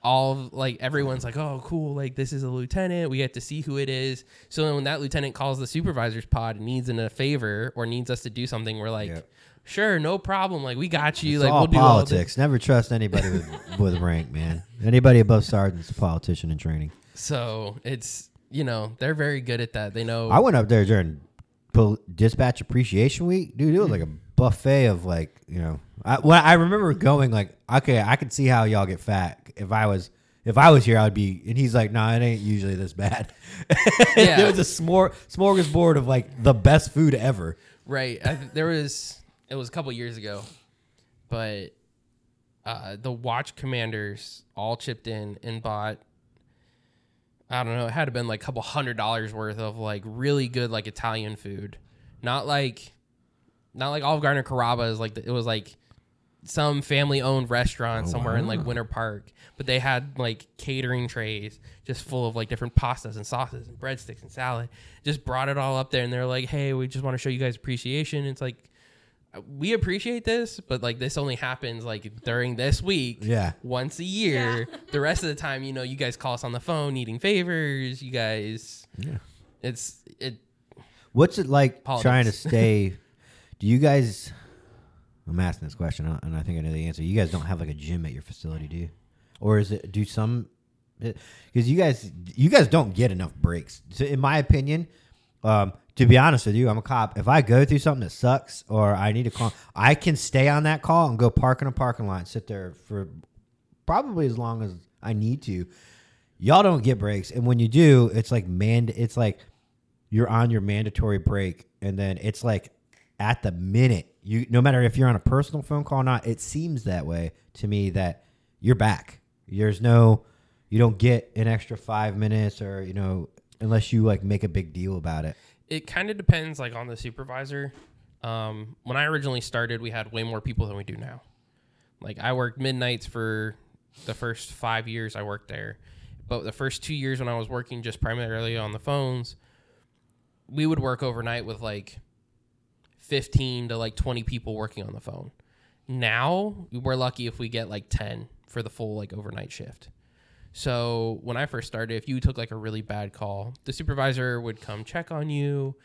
all of, like everyone's like oh cool like this is a lieutenant we get to see who it is so then when that lieutenant calls the supervisor's pod and needs in a favor or needs us to do something we're like Yep. sure no problem like we got you It's like all we'll do all this. politics. Never trust anybody with, with rank, man. Anybody above sergeant's a politician in training. so it's you know they're very good at that they know I went up there during pol- dispatch appreciation week, dude. It was like a buffet of like you know. I when I remember going like, okay, I could see how y'all get fat. If I was if I was here, I'd be. And he's like, no, nah, it ain't usually this bad. Yeah. there was a smor- smorgasbord of like the best food ever. Right. I, there was it was a couple years ago, but uh, the watch commanders all chipped in and bought. I don't know. It had to been like a couple hundred dollars worth of like really good like Italian food, not like, not like Olive Garden Carrabba's. Like it was like some family owned restaurant oh, somewhere in like Winter Park, but they had like catering trays just full of like different pastas and sauces and breadsticks and salad. Just brought it all up there, and they're like, "Hey, we just want to show you guys appreciation." It's like we appreciate this, but like this only happens like during this week, Yeah. once a year. the rest of the time, you know, you guys call us on the phone needing favors. You guys, Yeah. it's it. What's it like Politics. trying to stay? do you guys? I'm asking this question, and I think I know the answer. You guys don't have like a gym at your facility, do you? Or is it? Do some? Because you guys, you guys don't get enough breaks. So in my opinion, um, to be honest with you, I'm a cop. If I go through something that sucks, or I need to call, I can stay on that call and go park in a parking lot, sit there for probably as long as I need to. Y'all don't get breaks, and when you do, it's like man, it's like you're on your mandatory break and then it's like at the minute you no matter if you're on a personal phone call or not it seems that way to me that you're back. There's no you don't get an extra five minutes or you know unless you like make a big deal about it. it kind of depends like on the supervisor. Um, when i originally started we had way more people than we do now. Like i worked midnights for the first five years i worked there. But the first two years when i was working just primarily on the phones we would work overnight with like 15 to like 20 people working on the phone now we're lucky if we get like 10 for the full like overnight shift so when I first started, if you took like a really bad call, the supervisor would come check on you.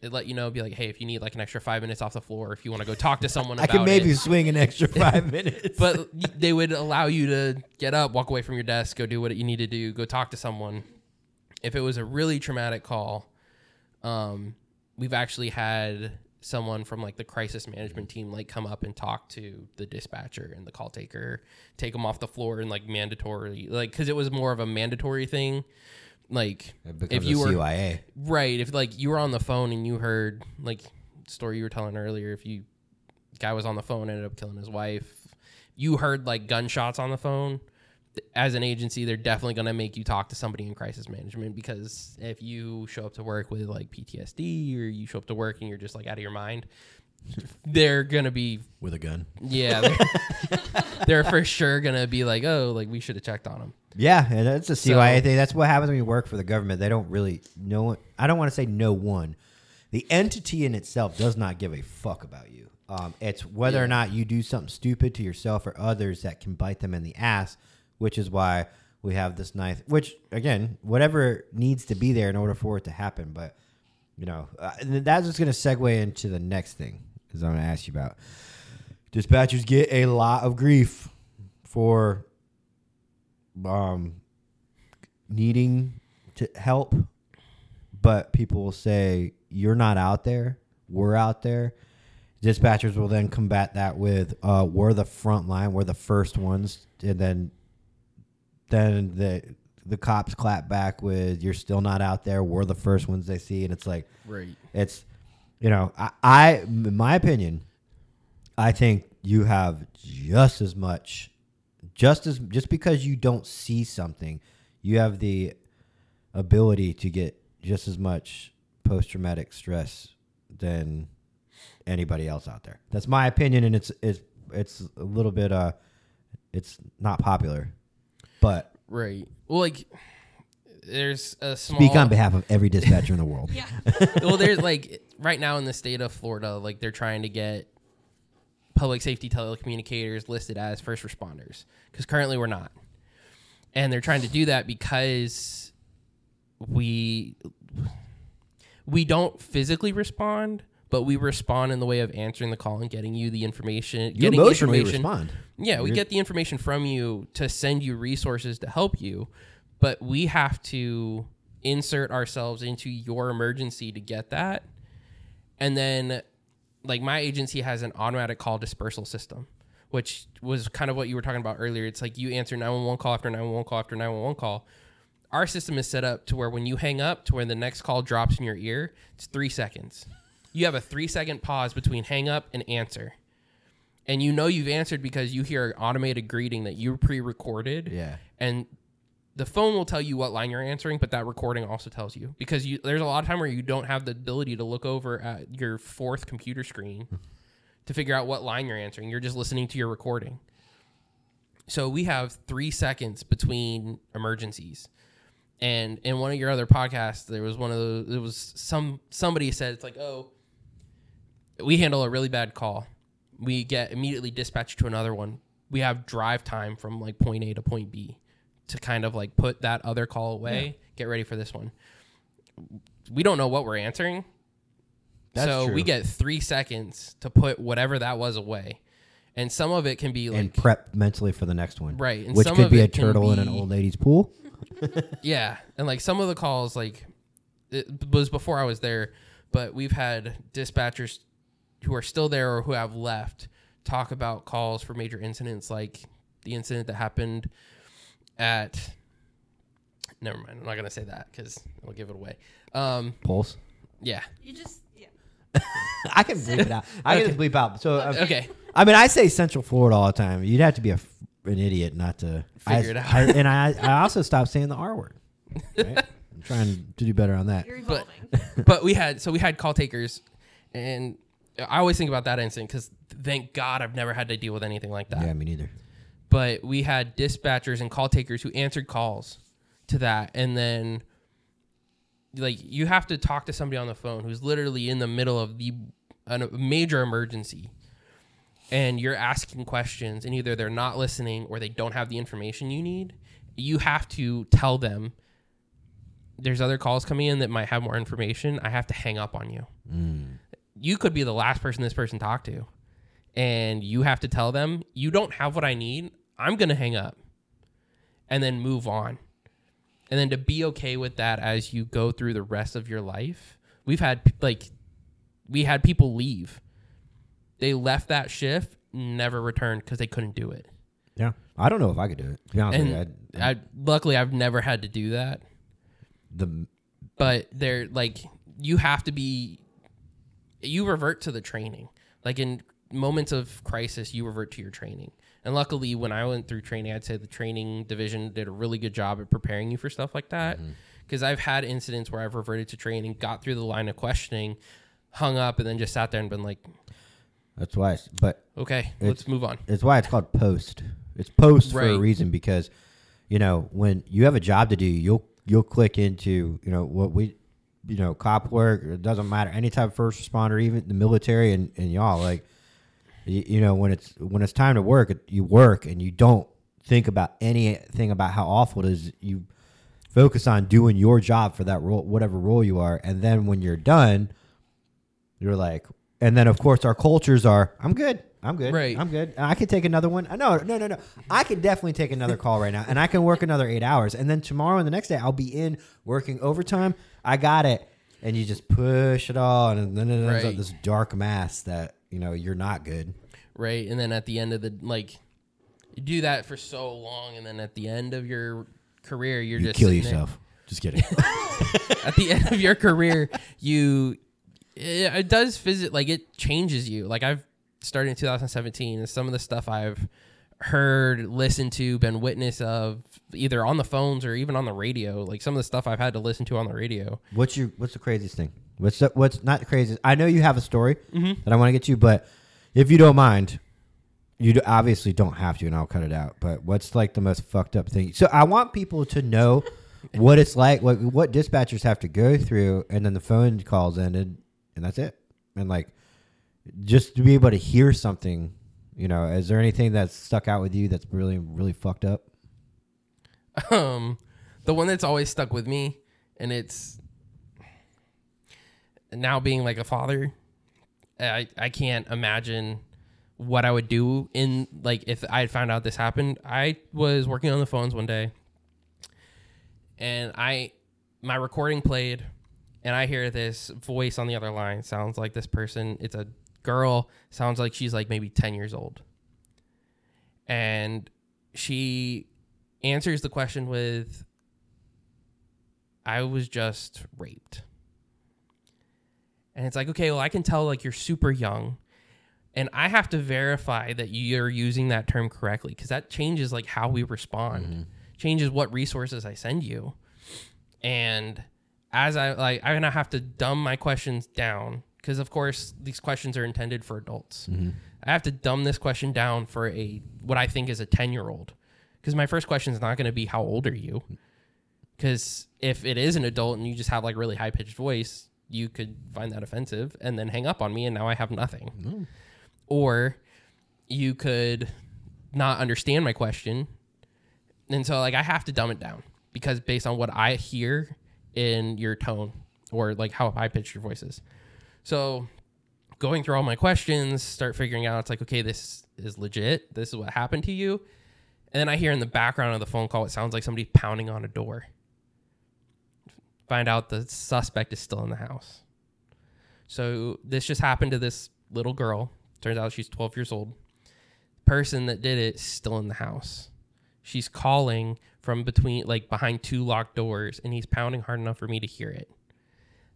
It let you know, be like, hey, if you need like an extra five minutes off the floor, if you want to go talk to someone I can maybe it. swing an extra five minutes. But they would allow you to get up, walk away from your desk, go do what you need to do, go talk to someone. If it was a really traumatic call, um, we've actually had someone from like the crisis management mm-hmm. team like come up and talk to the dispatcher and the call taker, take them off the floor and like mandatory, like because it was more of a mandatory thing. Like if you were CYA. right, if like you were on the phone and you heard like story you were telling earlier, if you guy was on the phone ended up killing his wife, you heard like gunshots on the phone. As an agency, they're definitely going to make you talk to somebody in crisis management because if you show up to work with like PTSD or you show up to work and you're just like out of your mind, they're going to be with a gun. yeah, they're, they're for sure going to be like, "Oh, like we should have checked on them. Yeah, and that's a CYA So- thing. That's what happens when you work for the government. They don't really no one. I don't want to say no one. The entity in itself does not give a fuck about you. Um, it's whether Yeah. or not you do something stupid to yourself or others that can bite them in the ass, which is why we have this ninth. Which again, whatever needs to be there in order for it to happen. But you know, uh, that's just going to segue into the next thing because I'm going to ask you about. Dispatchers get a lot of grief for um, needing to help, but people will say you're not out there. We're out there. Dispatchers will then combat that with uh, we're the front line. We're the first ones, and then then the the cops clap back with you're still not out there. We're the first ones they see, and it's like Right. it's you know I, I in my opinion i think you have just as much just as just because you don't see something you have the ability to get just as much post-traumatic stress than anybody else out there that's my opinion and it's it's it's a little bit uh it's not popular but Right. Well, like there's a small speak on behalf of every dispatcher in the world Yeah. well, there's like right now in the state of Florida, like they're trying to get public safety telecommunicators listed as first responders because currently we're not, and they're trying to do that because we we don't physically respond, but we respond in the way of answering the call and getting you the information, you getting emotionally information. respond Yeah, we You're- get the information from you to send you resources to help you, but we have to insert ourselves into your emergency to get that. And then, like, my agency has an automatic call dispersal system, which was kind of what you were talking about earlier. It's like you answer 911 call after 911 call after 911 call. Our system is set up to where when you hang up to where the next call drops in your ear, it's three seconds. You have a three second pause between hang up and answer. And you know you've answered because you hear an automated greeting that you pre-recorded. Yeah. And the phone will tell you what line you're answering but that recording also tells you. Because you there's a lot of time where you don't have the ability to look over at your fourth computer screen to figure out what line you're answering. You're just listening to your recording. So we have three seconds between emergencies. And in one of your other podcasts there was one of those it was some somebody said it's like oh we handle a really bad call. We get immediately dispatched to another one. We have drive time from like point a to point b to kind of like put that other call away get ready for this one. We don't know what we're answering. That's so true. we get three seconds to put whatever that was away. And some of it can be like and prep mentally for the next one. Right, and which could be a turtle in an old lady's pool. Yeah, and like some of the calls, like it was before I was there, but we've had dispatchers who are still there or who have left talk about calls for major incidents, like the incident that happened at. Never mind. I'm not gonna say that because I'll give it away. Um, pulse yeah. You just yeah. I can bleep it out. I can just bleep out. So, uh, Okay. I mean, I say Central Florida all the time. You'd have to be a, f- an idiot not to Figure I- it out. I- and I, I also stopped saying the R word. Right? I'm trying to do better on that. You're But- but we had so we had call takers, and I always think about that incident because thank God I've never had to deal with anything like that. Yeah, me neither. But we had dispatchers and call takers who answered calls to that, and then like you have to talk to somebody on the phone who's literally in the middle of the a major emergency and you're asking questions and either they're not listening or they don't have the information you need you have to tell them there's other calls coming in that might have more information i have to hang up on you mm. You could be the last person this person talked to. And you have to tell them you don't have what i need. I'm going to hang up. And then move on. And then to be okay with that as you go through the rest of your life we've had like we had people leave. They left that shift never returned because they couldn't do it. Yeah, I don't know if I could do it. To be honest with you, and I, I, luckily i've never had to do that. The but they're like you have to be you revert to the training. Like in moments of crisis you revert to your training. And luckily when i went through training i'd say the training division did a really good job at preparing you for stuff like that. Mm-hmm. Because i've had incidents where i've reverted to training got through the line of questioning hung up and then just sat there and been like that's why. It's, but okay let's move on. it's why it's called post. It's post for a reason because you know when you have a job to do, you'll you'll click into you know what we you know cop work. It doesn't matter any type of first responder, even the military and, and y'all like you, you know when it's when it's time to work, you work and you don't think about anything about how awful it is. You focus on doing your job for that role, whatever role you are, and then when you're done, you're like, and then of course our cultures are, I'm good, I'm good, Right. I'm good. I could take another one. No, no, no, no. I could definitely take another call right now, and I can work another eight hours, and then tomorrow and the next day I'll be in working overtime. I got it, and you just push it all, and then it ends up this dark mass that you know you're not good. right and then at the end of the like you do that for so long and then at the end of your career you're You just kill sitting there- yourself. Just kidding. at the end of your career, you it, it does visit like it changes you. Like I've started in 2017, and some of the stuff I've heard, listened to, been witness of, either on the phones or even on the radio. Like some of the stuff I've had to listen to on the radio. What's your What's the craziest thing? What's the, What's not the craziest? I know you have a story Mm-hmm. that I want to get to, but if you don't mind, you do, obviously don't have to, and I'll cut it out. But what's like the most fucked up thing? So I want people to know what it's like, what what dispatchers have to go through, and then the phone calls ended, and that's it. And like, just to be able to hear something, you know, is there anything that's stuck out with you that's really really fucked up? Um, the one that's always stuck with me, and it's now being like a father. I I can't imagine what I would do in like if I had found out this happened. I was working on the phones one day, and I my recording played, and I hear this voice on the other line. Sounds like this person. It's a girl. Sounds like she's like maybe ten years old, and she answers the question with I was just raped. And it's like, okay, well, I can tell like you're super young. And I have to verify that you're using that term correctly because that changes like how we respond, mm-hmm. changes what resources I send you. And as I like, I'm gonna have to dumb my questions down because, of course, these questions are intended for adults. Mm-hmm. I have to dumb this question down for a what I think is a ten year old because my first question is not to be how old are you? Because if it is an adult and you just have like really high pitched voice you could find that offensive and then hang up on me and now i have nothing. Or you could not understand my question and so like i have to dumb it down because based on what i hear in your tone or like how high pitched your voice is so going through all my questions start figuring out it's like okay this is legit this is what happened to you and then I hear in the background of the phone call, it sounds like somebody pounding on a door. Find out the suspect is still in the house. So this just happened to this little girl. Turns out she's 12 years old. Person that did it is still in the house. She's calling from between, like behind two locked doors, and he's pounding hard enough for me to hear it.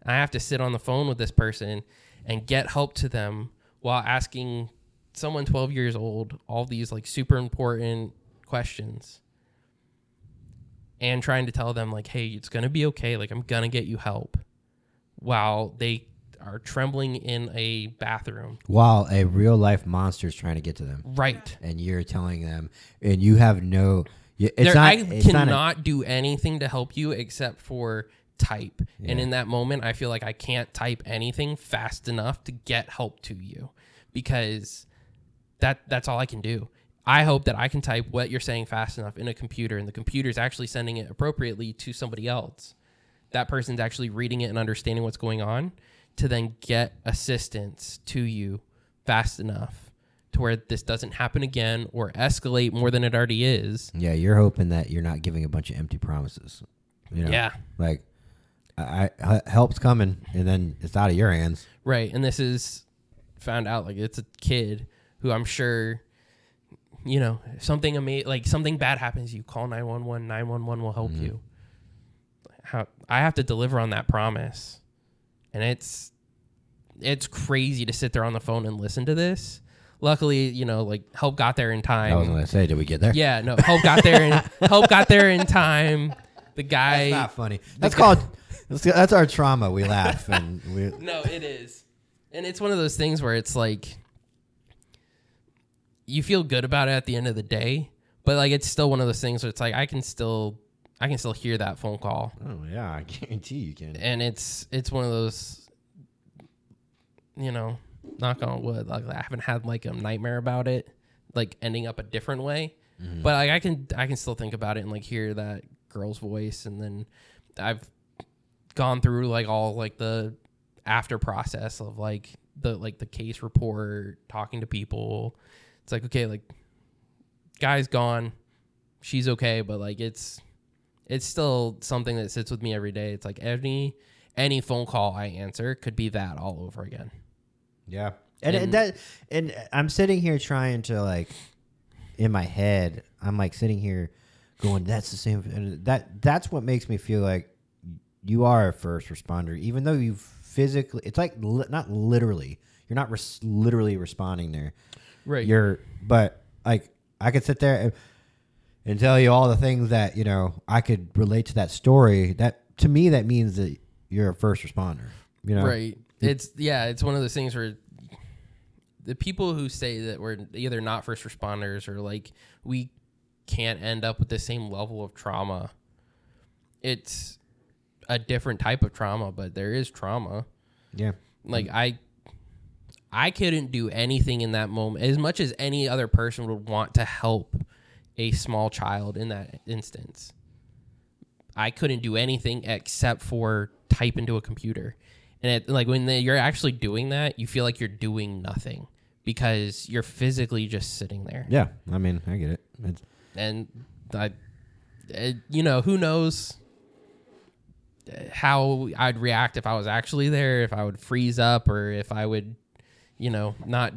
I have to sit on the phone with this person and get help to them while asking someone 12 years old all these like super important questions and trying to tell them like, "Hey, it's gonna be okay. Like, I'm gonna get you help," while they are trembling in a bathroom. While a real life monster is trying to get to them, Right. and you're telling them, and you have no. It's There- not. I it's not a- cannot do anything to help you except for type. And in that moment, I feel like I can't type anything fast enough to get help to you because that that's all I can do. I hope that I can type what you're saying fast enough in a computer and the computer's actually sending it appropriately to somebody else. That person's actually reading it and understanding what's going on to then get assistance to you fast enough to where this doesn't happen again or escalate more than it already is. Yeah, you're hoping that you're not giving a bunch of empty promises. You know? Yeah. Like, I, I help's coming, and then it's out of your hands. Right. And this is found out like it's a kid who I'm sure, you know, something ama- like something bad happens, you call 911, 911 will help mm-hmm. you. How I have to deliver on that promise. And it's it's crazy to sit there on the phone and listen to this. Luckily, you know, like help got there in time. I was gonna say, did we get there? Yeah, no, help got there in help got there in time. The guy That's not funny. That's called. That's, that's our trauma. We laugh and we. No, it is. And it's one of those things where it's like you feel good about it at the end of the day, but like it's still one of those things where it's like I can still I can still hear that phone call. Oh yeah, I guarantee you can. And it's it's one of those you know, knock on wood, like I haven't had like a nightmare about it, like ending up a different way. Mm-hmm. But like I can I can still think about it and like hear that girl's voice and then I've gone through like all like the after process of like the like the case report, talking to people. It's like okay, like guy's gone, she's okay, but like it's it's still something that sits with me every day. It's like any any phone call I answer could be that all over again. Yeah, and, And- and that and I'm sitting here trying to like in my head. I'm like sitting here going, "That's the same." And that that's what makes me feel like you are a first responder, even though you physically. It's like li- not literally. You're not res- literally responding there. Right. You're, but like I could sit there and, and tell you all the things that you know I could relate to that story. That to me, that means that you're a first responder. You know, Right. It's yeah, it's one of those things where the people who say that we're either not first responders or like we can't end up with the same level of trauma. It's a different type of trauma, but there is trauma. Yeah. Like I I couldn't do anything in that moment as much as any other person would want to help a small child in that instance. I couldn't do anything except for type into a computer. And it, like when the, you're actually doing that, you feel like you're doing nothing because you're physically just sitting there. Yeah. I mean, I get it. It's, And I, it, you know, who knows how I'd react if I was actually there, if I would freeze up or if I would, you know, not.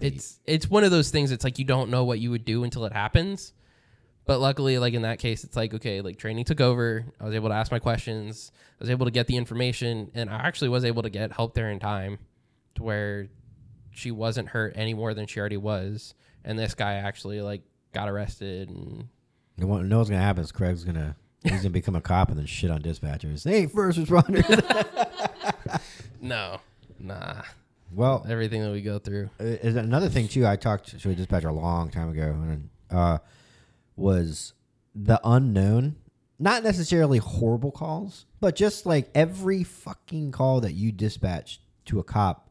It's it's one of those things. It's like you don't know what you would do until it happens. But luckily, like in that case, it's like okay, like training took over. I was able to ask my questions. I was able to get the information, and I actually was able to get help there in time, to where she wasn't hurt any more than she already was. And this guy actually like got arrested, and You want to know what's gonna happen? Is Craig's gonna he's gonna become a cop and then shit on dispatchers. They ain't first responders. no, nah, well, everything that we go through. is another thing too. I talked to a dispatcher a long time ago, and uh, was the unknown. Not necessarily horrible calls, but just like every fucking call that you dispatched to a cop.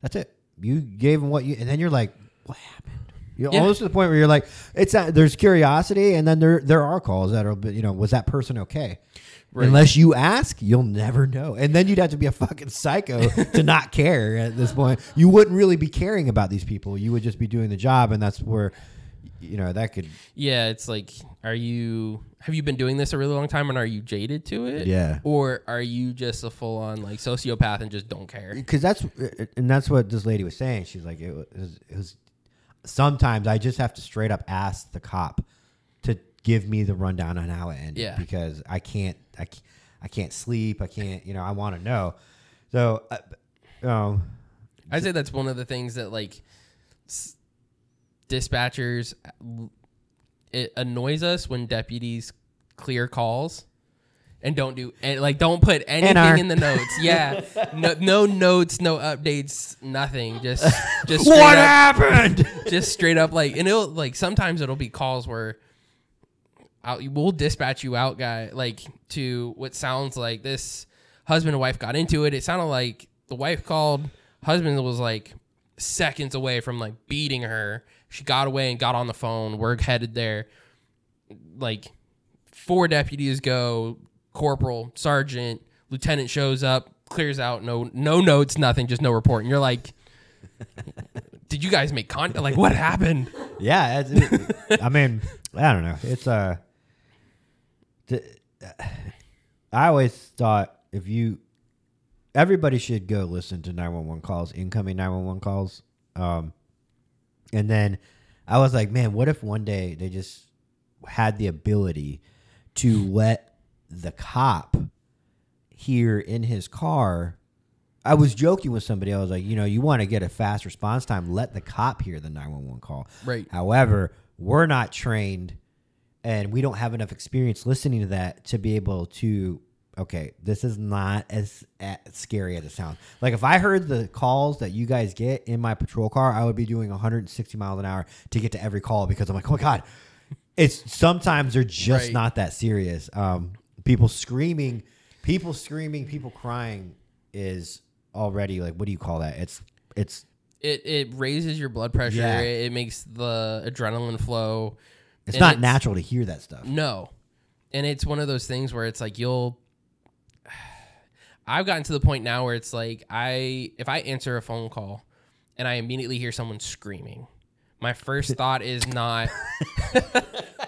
That's it. You gave him what you, and then you're like, what happened? You're Yeah. almost to the point where you're like, it's not, there's curiosity, and then there there are calls that are, you know, was that person okay? Right. Unless you ask, you'll never know. And then you'd have to be a fucking psycho to not care at this point. You wouldn't really be caring about these people. You would just be doing the job, and that's where, you know, that could. Yeah, it's like, are you have you been doing this a really long time and are you jaded to it? Yeah. Or are you just a full on like sociopath and just don't care? Because that's and that's what this lady was saying. She's like, it was, it was. Sometimes I just have to straight up ask the cop to give me the rundown on how it ended. Yeah. Because I can't, I can't, I can't sleep. I can't, you know, I want to know. So, uh, um, I'd say that's one of the things that like s- dispatchers it annoys us when deputies clear calls and don't do and like don't put anything NR. in the notes. Yeah, no, no notes, no updates, nothing. Just just What up, happened? just straight up like and it'll like sometimes it'll be calls where I'll, we'll dispatch you out guy like to what sounds like this husband and wife got into it it sounded like the wife called husband was like seconds away from like beating her she got away and got on the phone we're headed there like four deputies go corporal sergeant lieutenant shows up clears out no no notes nothing just no report and you're like did you guys make contact like what happened? Yeah, it's, I mean, I don't know. It's uh, I always thought if you, everybody should go listen to nine one one calls, incoming nine one one calls, um, and then I was like, man, what if one day they just had the ability to let the cop here in his car I was joking with somebody. I was like, you know, you want to get a fast response time, let the cop hear the 911 call. Right. However, we're not trained and we don't have enough experience listening to that to be able to okay, this is not as, as scary as it sounds. Like if I heard the calls that you guys get in my patrol car, I would be doing 160 miles an hour to get to every call because I'm like, "Oh my god, it's sometimes they're just Right. not that serious. Um, people screaming, people screaming, people crying is already like what do you call that? It's it's it it raises your blood pressure. Yeah. It, it makes the adrenaline flow. it's And not it's- natural to hear that stuff. No, and it's one of those things where it's like you'll. I've gotten to the point now where it's like I if I answer a phone call, and I immediately hear someone screaming, my first thought is not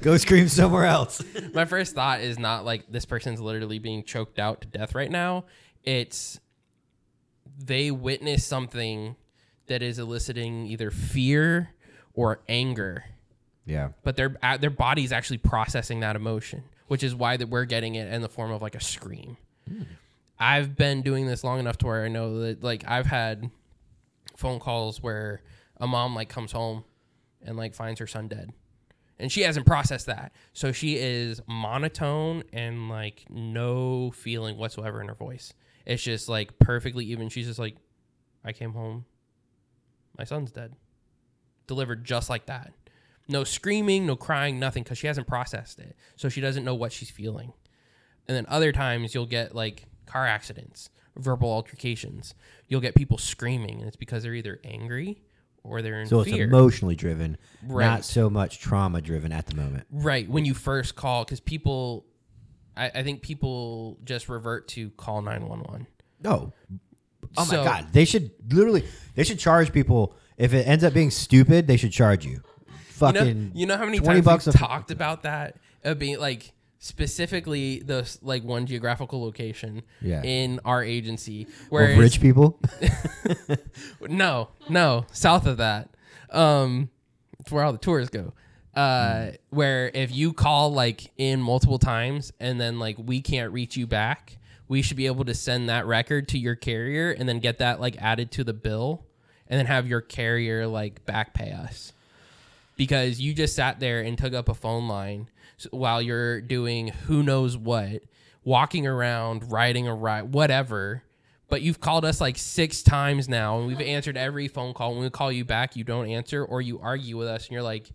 Go scream somewhere else. my first thought is not like this person's literally being choked out to death right now. It's they witness something that is eliciting either fear or anger, yeah. but their their body's actually processing that emotion, which is why that we're getting it in the form of like a scream. Hmm. I've been doing this long enough to where I know that like I've had phone calls where a mom like comes home and like finds her son dead. And she hasn't processed that. So she is monotone and like no feeling whatsoever in her voice. It's just like perfectly even. She's just like, I came home. My son's dead. Delivered just like that. No screaming, no crying, nothing, because she hasn't processed it. So she doesn't know what she's feeling. And then other times you'll get like car accidents, verbal altercations. You'll get people screaming, and it's because they're either angry or they're in So it's emotionally driven, Right. not so much trauma driven at the moment. right when you first call, because people, I, I think people just revert to call nine one one. No. Oh So- my god, they should literally they should charge people if it ends up being stupid, they should charge you. You Fucking know, you know how many 20 times bucks we've talked about that of being like specifically the like one geographical location Yeah. in our agency where rich people. no no south of that um it's where all the tours go uh where if you call like in multiple times and then like we can't reach you back we should be able to send that record to your carrier and then get that like added to the bill and then have your carrier like back pay us because you just sat there and took up a phone line while you're doing who knows what, walking around, riding a ride, whatever. But you've called us like six times now, and we've answered every phone call. When we call you back, you don't answer, or you argue with us, and you're like,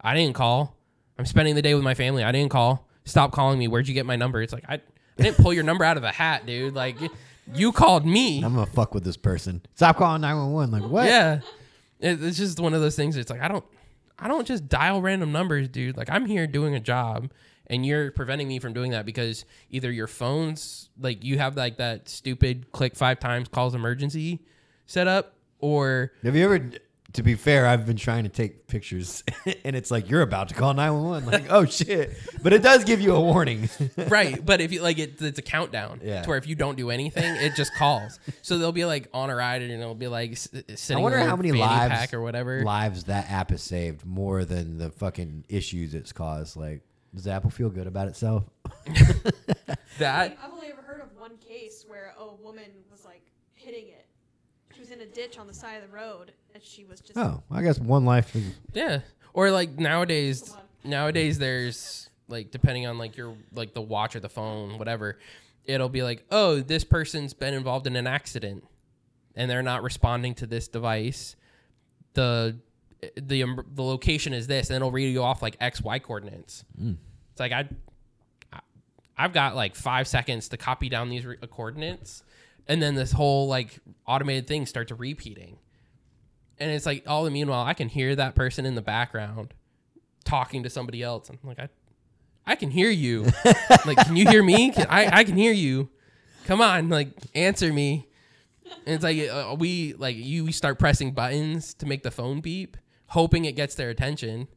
"I didn't call. I'm spending the day with my family. I didn't call. Stop calling me. Where'd you get my number?" It's like I, I didn't pull your number out of a hat, dude. Like you called me. I'm gonna fuck with this person. Stop calling nine one one. Like what? Yeah, it's just one of those things. It's like I don't, I don't just dial random numbers, dude. Like I'm here doing a job, and you're preventing me from doing that because either your phone's like you have like that stupid click five times calls emergency set up, or Have you ever? To be fair, I've been trying to take pictures, and it's like you're about to call nine one one. Like, oh shit! But it does give you a warning. right. But if you like it, it's a countdown. Yeah. To where if you don't do anything, it just calls. so they'll be like on a ride, and it'll be like uh, sitting. I wonder how many lives pack or whatever. lives that app has saved more than the fucking issues it's caused. Like, does Apple feel good about itself? That I've only ever heard of one case where a woman was like hitting it. She was in a ditch on the side of the road, and she was just. Oh, I guess one life is. Yeah. Or like nowadays, nowadays there's like depending on like your like the watch or the phone, whatever, it'll be like, oh, this person's been involved in an accident, and they're not responding to this device. The the um, the location is this, and it'll read you off like X Y coordinates. It's like I I've got like five seconds to copy down these re- coordinates, and then this whole like automated thing starts repeating. And it's like all the meanwhile, I can hear that person in the background talking to somebody else. I'm like, I, I can hear you. like, can you hear me? Can, I, I can hear you. Come on, like, answer me. And it's like uh, we like you we start pressing buttons to make the phone beep, hoping it gets their attention.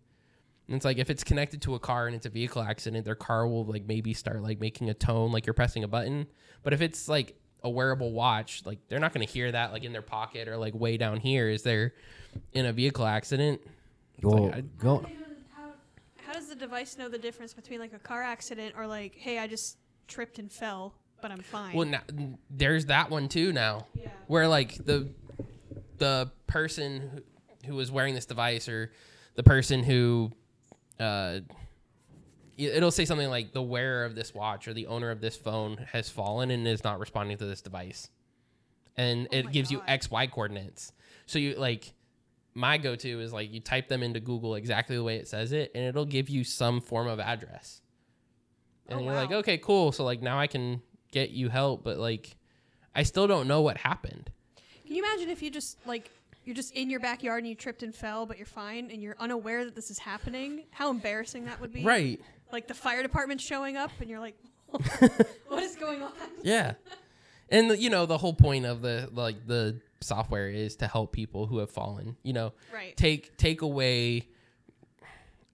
And it's like if it's connected to a car and it's a vehicle accident, their car will like maybe start like making a tone like you're pressing a button. But if it's like a wearable watch, like they're not going to hear that like in their pocket or like way down here. Is they're in a vehicle accident? Well, I- go, How does the device know the difference between like a car accident or like, hey, I just tripped and fell, but I'm fine? Well, now, there's that one too now, Yeah. where like the the person who, who was wearing this device or the person who uh it'll say something like the wearer of this watch or the owner of this phone has fallen and is not responding to this device. And Oh it gives you x y coordinates. So you like my go-to is like you type them into google exactly the way it says it and it'll give you some form of address. And Oh, you're like okay cool. So like now i can get you help but like i still don't know what happened. Can you imagine if you just like you're just in your backyard and you tripped and fell, but you're fine and you're unaware that this is happening? How embarrassing that would be. right Like the fire department showing up and you're like, what is going on? Yeah. And you know the whole point of the like the software is to help people who have fallen. You know, Right. take take away.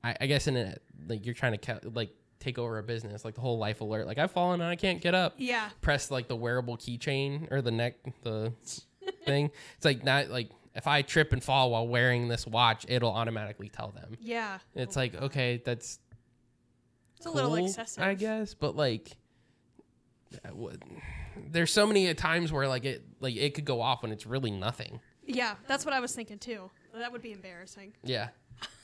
I, I guess in a like you're trying to ca- like take over a business, like the whole life alert. Like I've fallen and I can't get up. Yeah. Press like the wearable keychain or the neck the thing. It's like not like if I trip and fall while wearing this watch, it'll automatically tell them. Yeah. It's like oh okay, that's It's a little excessive. I guess, but like, uh, what- there's so many times where like it like it could go off when it's really nothing. Yeah, that's what I was thinking too. That would be embarrassing. Yeah,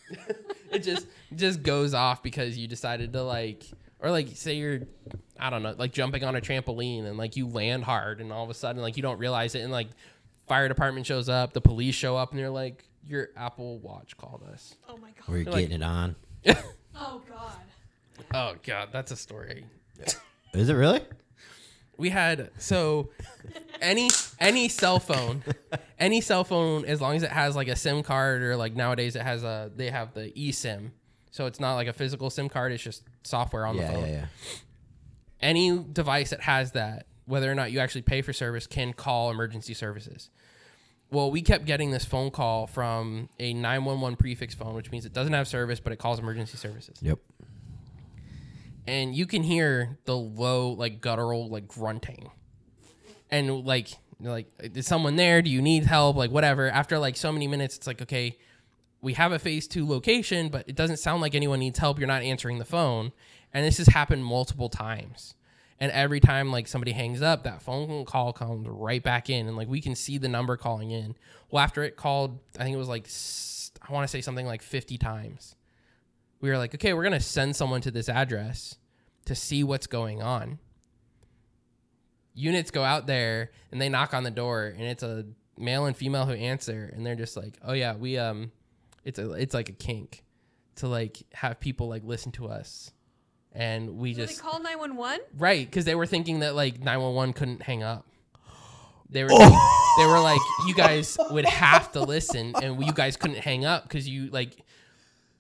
it just just goes off because you decided to like, or like say you're, I don't know, like jumping on a trampoline and like you land hard and all of a sudden like you don't realize it and like fire department shows up, the police show up and they're like, your Apple Watch called us. Oh my god. we're Like- getting it on. Oh god. Oh god, that's a story. Is it really? we had so any any cell phone any cell phone as long as it has like a sim card or like nowadays it has a they have the eSIM so it's not like a physical sim card it's just software on the Yeah, phone yeah, yeah. any device that has that whether or not you actually pay for service can call emergency services well we kept getting this phone call from a 911 prefix phone which means it doesn't have service but it calls emergency services Yep. And you can hear the low like guttural like grunting. And like like is someone there? Do you need help? Like whatever. After like so many minutes it's like okay we have a phase two location but it doesn't sound like anyone needs help. You're not answering the phone. And this has happened multiple times. And every time like somebody hangs up that phone call comes right back in. And like we can see the number calling in. Well after it called i think it was like I want to say something like 50 times we were like, okay, we're gonna send someone to this address to see what's going on. Units go out there and they knock on the door, and it's a male and female who answer, and they're just like, oh yeah, we um, it's a it's like a kink to like have people like listen to us, and we So just they call 911? right because they were thinking that like nine one one couldn't hang up. They were Oh. they were like, you guys would have to listen, and you guys couldn't hang up because you like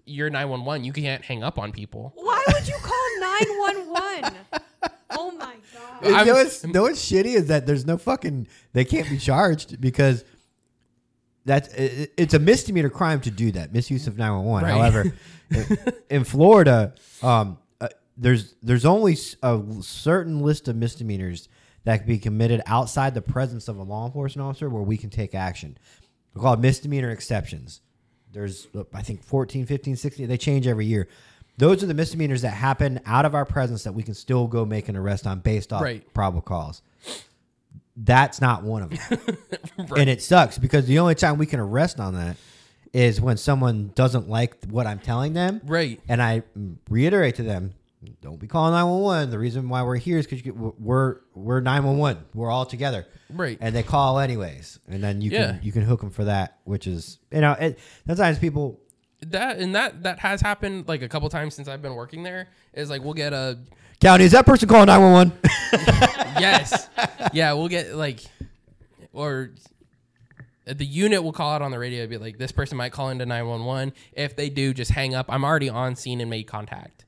you're 911 you can't hang up on people Why would you call 911? oh my god. You know, what's, know what's shitty is that there's no fucking. They can't be charged because that's it, it's a misdemeanor crime to do that misuse of 911. Right. However, in, in Florida, um, uh, there's there's only a certain list of misdemeanors that can be committed outside the presence of a law enforcement officer where we can take action. They're called misdemeanor exceptions. There's, I think, 14, 15, 16. They change every year. Those are the misdemeanors that happen out of our presence that we can still go make an arrest on based off Right. probable cause. That's not one of them. And it sucks because the only time we can arrest on that is when someone doesn't like what I'm telling them. right And I reiterate to them, don't be calling 911. The reason why we're here is because we're we're 911. We're all together, Right. and they call anyways, and then you Yeah. can you can hook them for that, which is you know it, sometimes people that and that that has happened like a couple times since I've been working there. Is like we'll get a county is that person calling 911? yes, yeah, we'll get like or the unit will call out on the radio and be like, this person might call into 911. If they do, just hang up. I'm already on scene and made contact.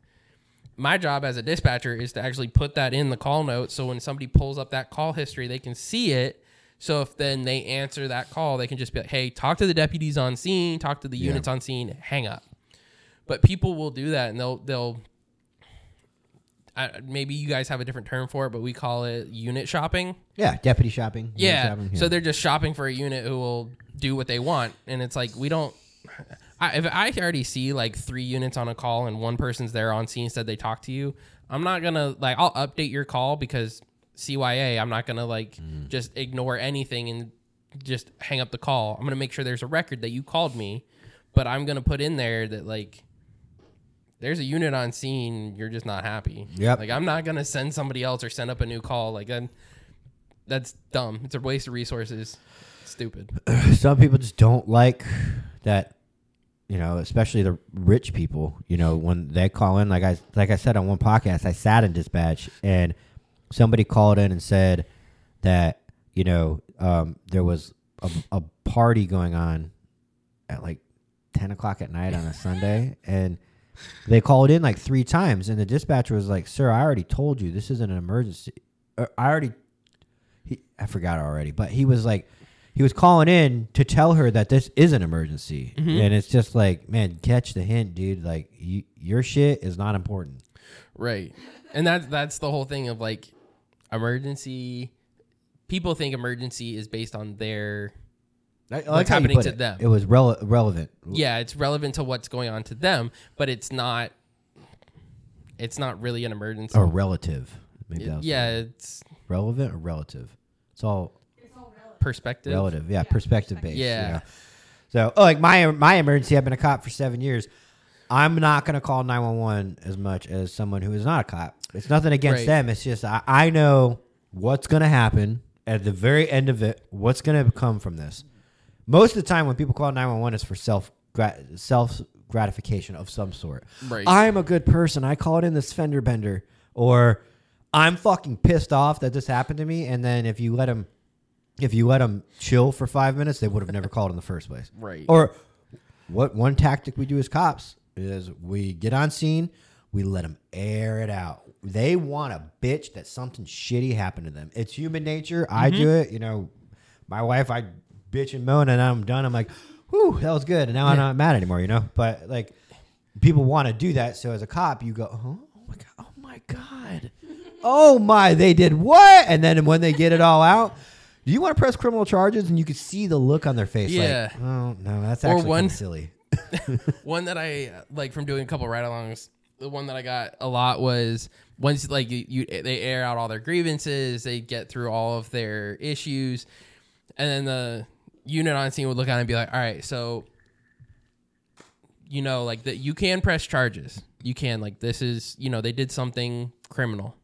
My job as a dispatcher is to actually put that in the call note so when somebody pulls up that call history, they can see it. So if then they answer that call, they can just be like, hey, talk to the deputies on scene, talk to the Yeah. units on scene, hang up. But people will do that and they'll, they'll, I, maybe you guys have a different term for it, but we call it unit shopping. yeah, deputy shopping. Yeah. shopping, So they're just shopping for a unit who will do what they want, and it's like we don't. I, if I already see like three units on a call and one person's there on scene said they talk to you, I'm not gonna like I'll update your call because CYA. I'm not gonna like Mm-hmm. just ignore anything and just hang up the call. I'm gonna make sure there's a record that you called me, but I'm gonna put in there that like there's a unit on scene. You're just not happy. Yeah. Like I'm not gonna send somebody else or send up a new call. Like I'm, that's dumb. It's a waste of resources. Stupid. some people just don't like that you know especially the rich people you know when they call in like i like i said on one podcast i sat in dispatch and somebody called in and said that you know um, there was a, a party going on at like 10 o'clock at night on a sunday and they called in like three times and the dispatcher was like sir i already told you this isn't an emergency i already he, i forgot already but he was like he was calling in to tell her that this is an emergency mm-hmm. and it's just like man catch the hint dude like you, your shit is not important Right. And that's that's the whole thing of like emergency. People think emergency is based on their I- like What's happening to it. them. it was rele- relevant yeah, it's relevant to what's going on to them, but it's not. It's not really an emergency. or relative maybe was yeah, it's relevant or relative it's all perspective. relative yeah, perspective based Yeah. you know? so oh, like my my emergency i've been a cop for seven years i'm not going to call 911 as much as someone who is not a cop it's nothing against Right. them it's just i, I know what's going to happen at the very end of it what's going to come from this most of the time when people call 911 it's for self self gratification of some sort Right. i'm a good person i called in this fender bender or i'm fucking pissed off that this happened to me and then if you let them if you let them chill for five minutes, they would have never called in the first place. Right. Or what one tactic we do as cops is we get on scene, we let them air it out. They want a bitch that something shitty happened to them. It's human nature. I mm-hmm. do it. You know, my wife, I bitch and moan, and I'm done. I'm like, whew, that was good. And now I'm not mad anymore, you know? But like, people want to do that. So as a cop, you go, oh, oh my God. Oh my God. oh my, they did what? And then when they get it all out, do you want to press criminal charges? And you could see the look on their face. Yeah. Like, oh no, that's Or actually one- silly. one that I like from doing a couple ride-alongs. The one that I got a lot was once like you, you they air out all their grievances, they get through all of their issues, and then the unit on scene would look at it and be like, "All right, so you know, like that you can press charges. You can like this is you know they did something criminal.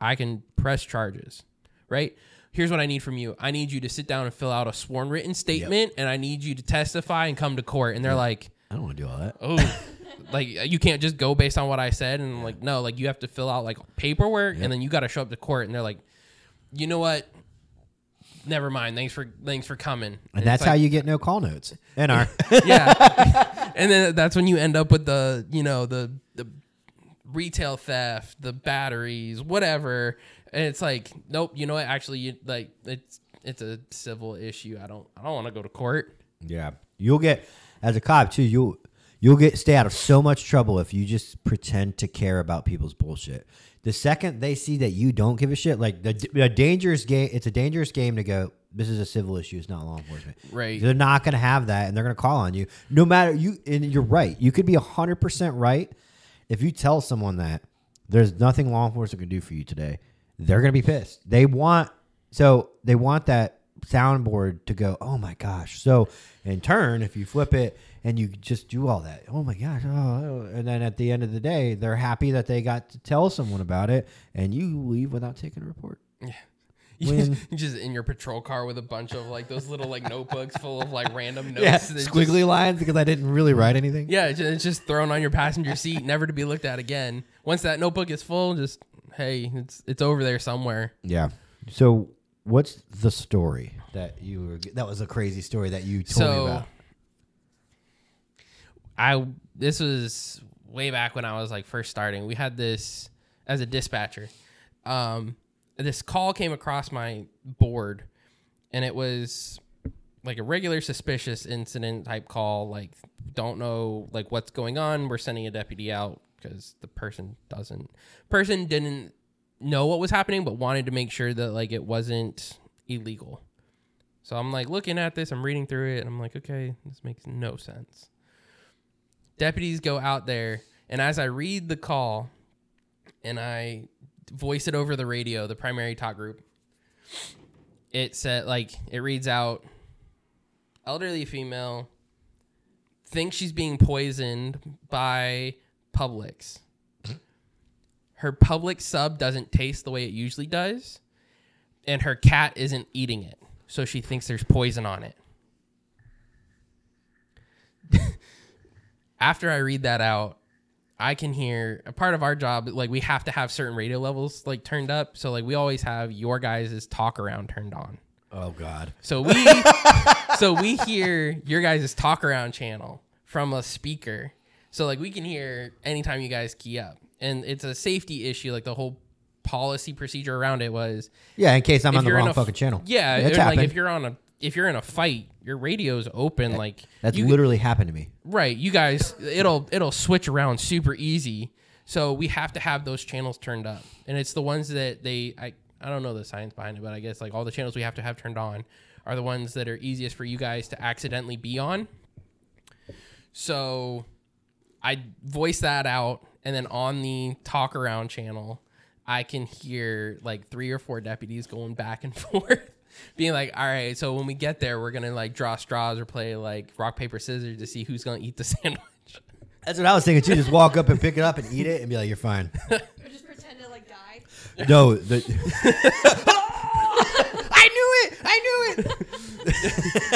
I can press charges, right?" Here's what I need from you. I need you to sit down and fill out a sworn written statement, and I need you to testify and come to court. And they're like, I don't want to do all that. oh like you can't just go based on what i said and I'm like no like you have to fill out like paperwork and then you got to show up to court and they're like you know what never mind thanks for thanks for coming And that's how you get no call notes. NR. yeah and then that's when you end up with the you know the the retail theft the batteries whatever and it's like nope you know what actually you like it's it's a civil issue i don't i don't want to go to court yeah. You'll get as a cop too, you'll you'll get stay out of so much trouble if you just pretend to care about people's bullshit. The second they see that you don't give a shit, like the, the dangerous game, it's a dangerous game to go. This is a civil issue. It's not law enforcement. Right. They're not going to have that, and they're going to call on you. No matter you, and you're right. You could be hundred percent right if you tell someone that there's nothing law enforcement can do for you today. They're going to be pissed. They want so they want that soundboard to go. Oh my gosh! So in turn, if you flip it and you just do all that. Oh my gosh! Oh, oh. and then at the end of the day, they're happy that they got to tell someone about it, and you leave without taking a report. Yeah. When- just in your patrol car with a bunch of like those little like notebooks full of like random notes. Yeah, that just- squiggly lines because I didn't really write anything. yeah, it's just thrown on your passenger seat, never to be looked at again. Once that notebook is full, just hey, it's it's over there somewhere. Yeah. So, what's the story that you were? That was a crazy story that you told me about. I this was way back when I was like first starting. We had this as a dispatcher. Um, this call came across my board, and it was like a regular suspicious incident type call. Like, don't know like what's going on. We're sending a deputy out because the person doesn't person didn't know what was happening, but wanted to make sure that like it wasn't illegal. So I'm like looking at this, I'm reading through it, and I'm like, okay, this makes no sense. Deputies go out there, and as I read the call and I voice it over the radio, the primary talk group, it said like it reads out elderly female thinks she's being poisoned by Publix. Hmm? Her Publix sub doesn't taste the way it usually does, and her cat isn't eating it, so she thinks there's poison on it. After I read that out, I can hear a part of our job like we have to have certain radio levels like turned up, so like we always have your guys' talk around turned on. Oh God. So we so we hear your guys' talk around channel from a speaker. So like we can hear anytime you guys key up. And it's a safety issue, like the whole policy procedure around it was Yeah, in case I'm on the wrong a fucking channel. Yeah, it's like happened. if you're on a if you're in a fight, your radio's open like That's you, literally happened to me. right. You guys it'll it'll switch around super easy. So we have to have those channels turned up. And it's the ones that they I I don't know the science behind it, but I guess like all the channels we have to have turned on are the ones that are easiest for you guys to accidentally be on. So I voice that out and then on the talk around channel, I can hear like three or four deputies going back and forth. Being like, all right, so when we get there, we're gonna like draw straws or play like rock paper scissors to see who's gonna eat the sandwich. That's what I was thinking too. Just walk up and pick it up and eat it and be like, "You're fine." Or just pretend it like died. no, the, I knew it. I knew it.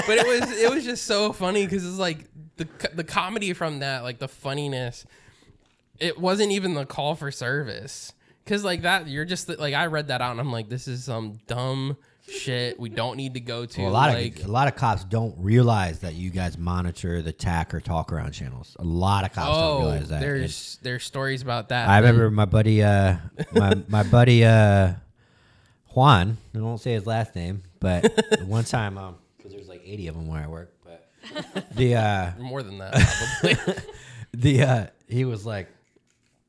but it was it was just so funny because it's like the the comedy from that, like the funniness. It wasn't even the call for service because like that you're just like I read that out and I'm like this is some dumb shit we don't need to go to. Well, a lot like, of a lot of cops don't realize that you guys monitor the TAC or talk around channels. A lot of cops don't oh, realize that. And there's there's stories about that. I that- remember my buddy, uh, my my buddy uh, Juan. I won't say his last name, but one time, um, because there's like 80 of them where I work, but the uh, more than that. Probably. the uh, he was like,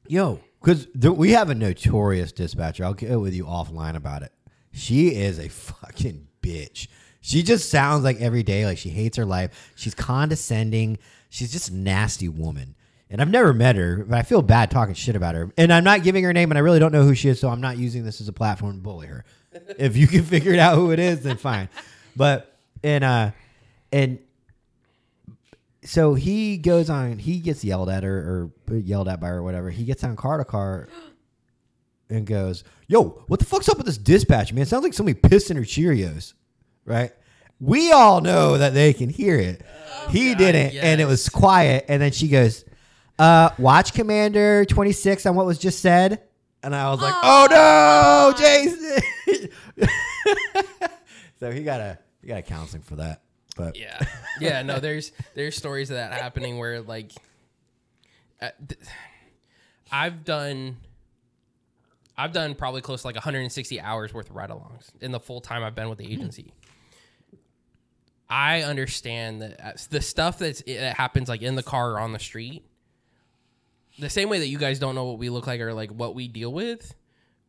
"Yo," because we have a notorious dispatcher. I'll get with you offline about it. She is a fucking bitch. She just sounds like every day like she hates her life. She's condescending. She's just a nasty woman. And I've never met her, but I feel bad talking shit about her. And I'm not giving her name, and I really don't know who she is, so I'm not using this as a platform to bully her. if you can figure it out who it is, then fine. But and uh and so he goes on he gets yelled at her or yelled at by her or whatever he gets on car to car and goes yo what the fuck's up with this dispatch man it sounds like somebody pissed in her cheerios right we all know that they can hear it he God, didn't and it was quiet and then she goes uh watch commander 26 on what was just said and i was like oh no jason so he got a he got a counseling for that but yeah, yeah. No, there's there's stories of that happening where like, uh, th- I've done. I've done probably close to like 160 hours worth of ride-alongs in the full time I've been with the agency. I understand that uh, the stuff that's that happens like in the car or on the street. The same way that you guys don't know what we look like or like what we deal with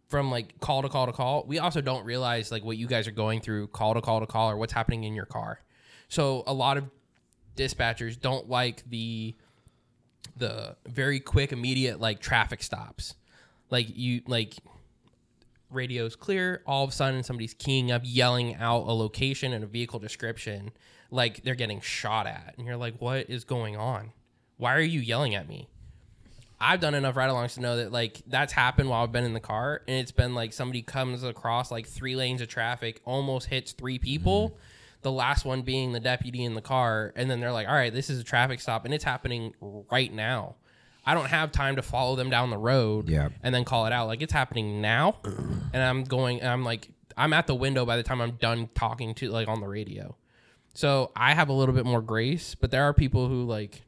from like call to call to call, we also don't realize like what you guys are going through call to call to call or what's happening in your car. So a lot of dispatchers don't like the the very quick immediate like traffic stops. Like you like radio's clear. All of a sudden, somebody's keying up, yelling out a location and a vehicle description, like they're getting shot at, and you're like, "What is going on? Why are you yelling at me?" I've done enough ride-alongs to know that like that's happened while I've been in the car, and it's been like somebody comes across like three lanes of traffic, almost hits three people. Mm-hmm. The last one being the deputy in the car, and then they're like, "All right, this is a traffic stop, and it's happening right now." I don't have time to follow them down the road Yeah. and then call it out. Like it's happening now, and I'm going. I'm like, I'm at the window by the time I'm done talking to like on the radio. So I have a little bit more grace, but there are people who like,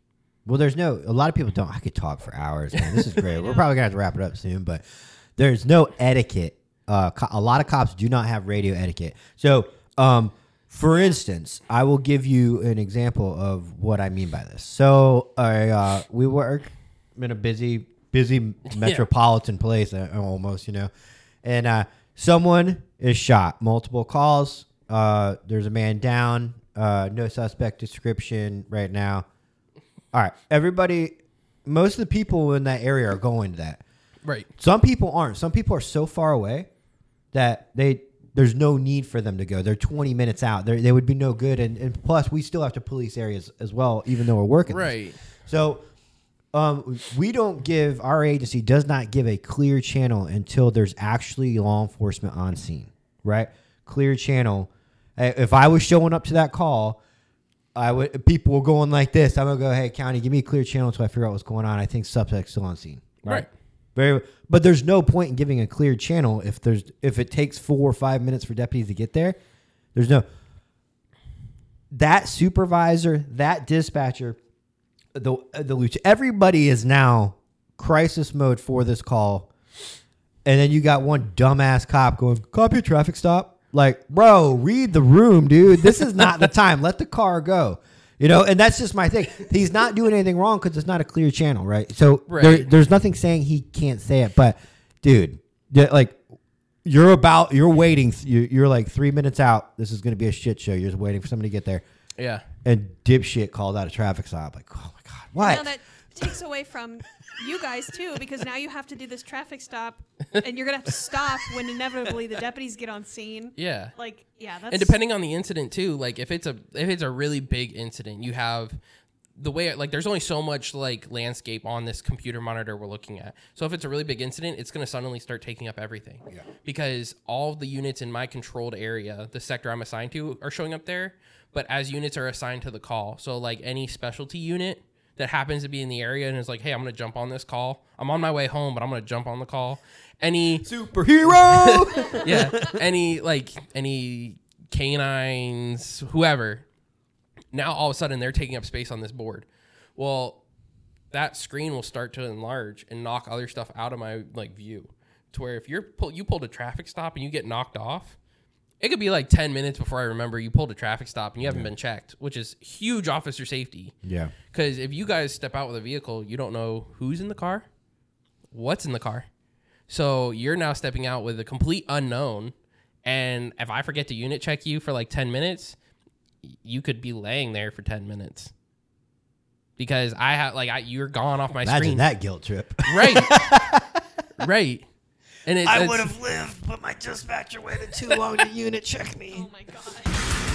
Well, there's no. A lot of people don't. I could talk for hours, man. This is great. We're probably gonna have to wrap it up soon, but there's no etiquette. Uh, co- a lot of cops do not have radio etiquette. So, um, for instance, I will give you an example of what I mean by this. So, I uh, we work in a busy, busy metropolitan place, uh, almost, you know, and uh, someone is shot. Multiple calls. Uh, there's a man down. Uh, no suspect description right now. All right, everybody. Most of the people in that area are going to that. right, Some people aren't. Some people are so far away that they there's no need for them to go. They're 20 minutes out. They're, they would be no good. And, and plus, we still have to police areas as well, even though we're working. this. right, So um, we don't give our agency does not give a clear channel until there's actually law enforcement on scene, right? Clear channel. If I was showing up to that call, I would people were going like this. I'm gonna go, hey, county, give me a clear channel until I figure out what's going on. I think suspect's still on scene, right. Very, but there's no point in giving a clear channel if there's if it takes four or five minutes for deputies to get there. There's no that supervisor, that dispatcher, the the lieutenant, everybody is now crisis mode for this call, and then you got one dumbass cop going, "Copy a traffic stop." Like, bro, read the room, dude. This is not the time. Let the car go. You know, and that's just my thing. He's not doing anything wrong because it's not a clear channel, right? So there, there's nothing saying he can't say it. But, dude, like, you're about, you're waiting. You're, you're like three minutes out. This is going to be a shit show. You're just waiting for somebody to get there Yeah, and dipshit called out a traffic stop. Like, oh my god, what? Now that takes away from you guys too, because now you have to do this traffic stop, and you're gonna have to stop when inevitably the deputies get on scene. yeah. Like, yeah, that's and depending on the incident too like if it's a if it's a really big incident you have the way like there's only so much like landscape on this computer monitor we're looking at so if it's a really big incident it's going to suddenly start taking up everything Yeah. because all the units in my controlled area the sector i'm assigned to are showing up there but as units are assigned to the call so like any specialty unit that happens to be in the area and is like hey i'm to jump on this call. I'm on my way home but i'm to jump on the call. Any Superhero. yeah. Any like any canines whoever. Now all of a sudden they're taking up space on this board. Well that screen will start to enlarge and knock other stuff out of my like view to where if you're pull, you pulled a traffic stop and you get knocked off it could be like 10 minutes before i remember you pulled a traffic stop and you haven't been checked which is huge officer safety yeah. because if you guys step out with a vehicle, you don't know who's in the car, what's in the car. So you're now stepping out with a complete unknown. And if I forget to unit check you for like 10 minutes, you could be laying there for 10 minutes. Because I have, like, I, you're gone off my screen. Imagine screen. that guilt trip. Right. right. And it, I would have lived, but my dispatcher waited too long to unit check me. oh my god.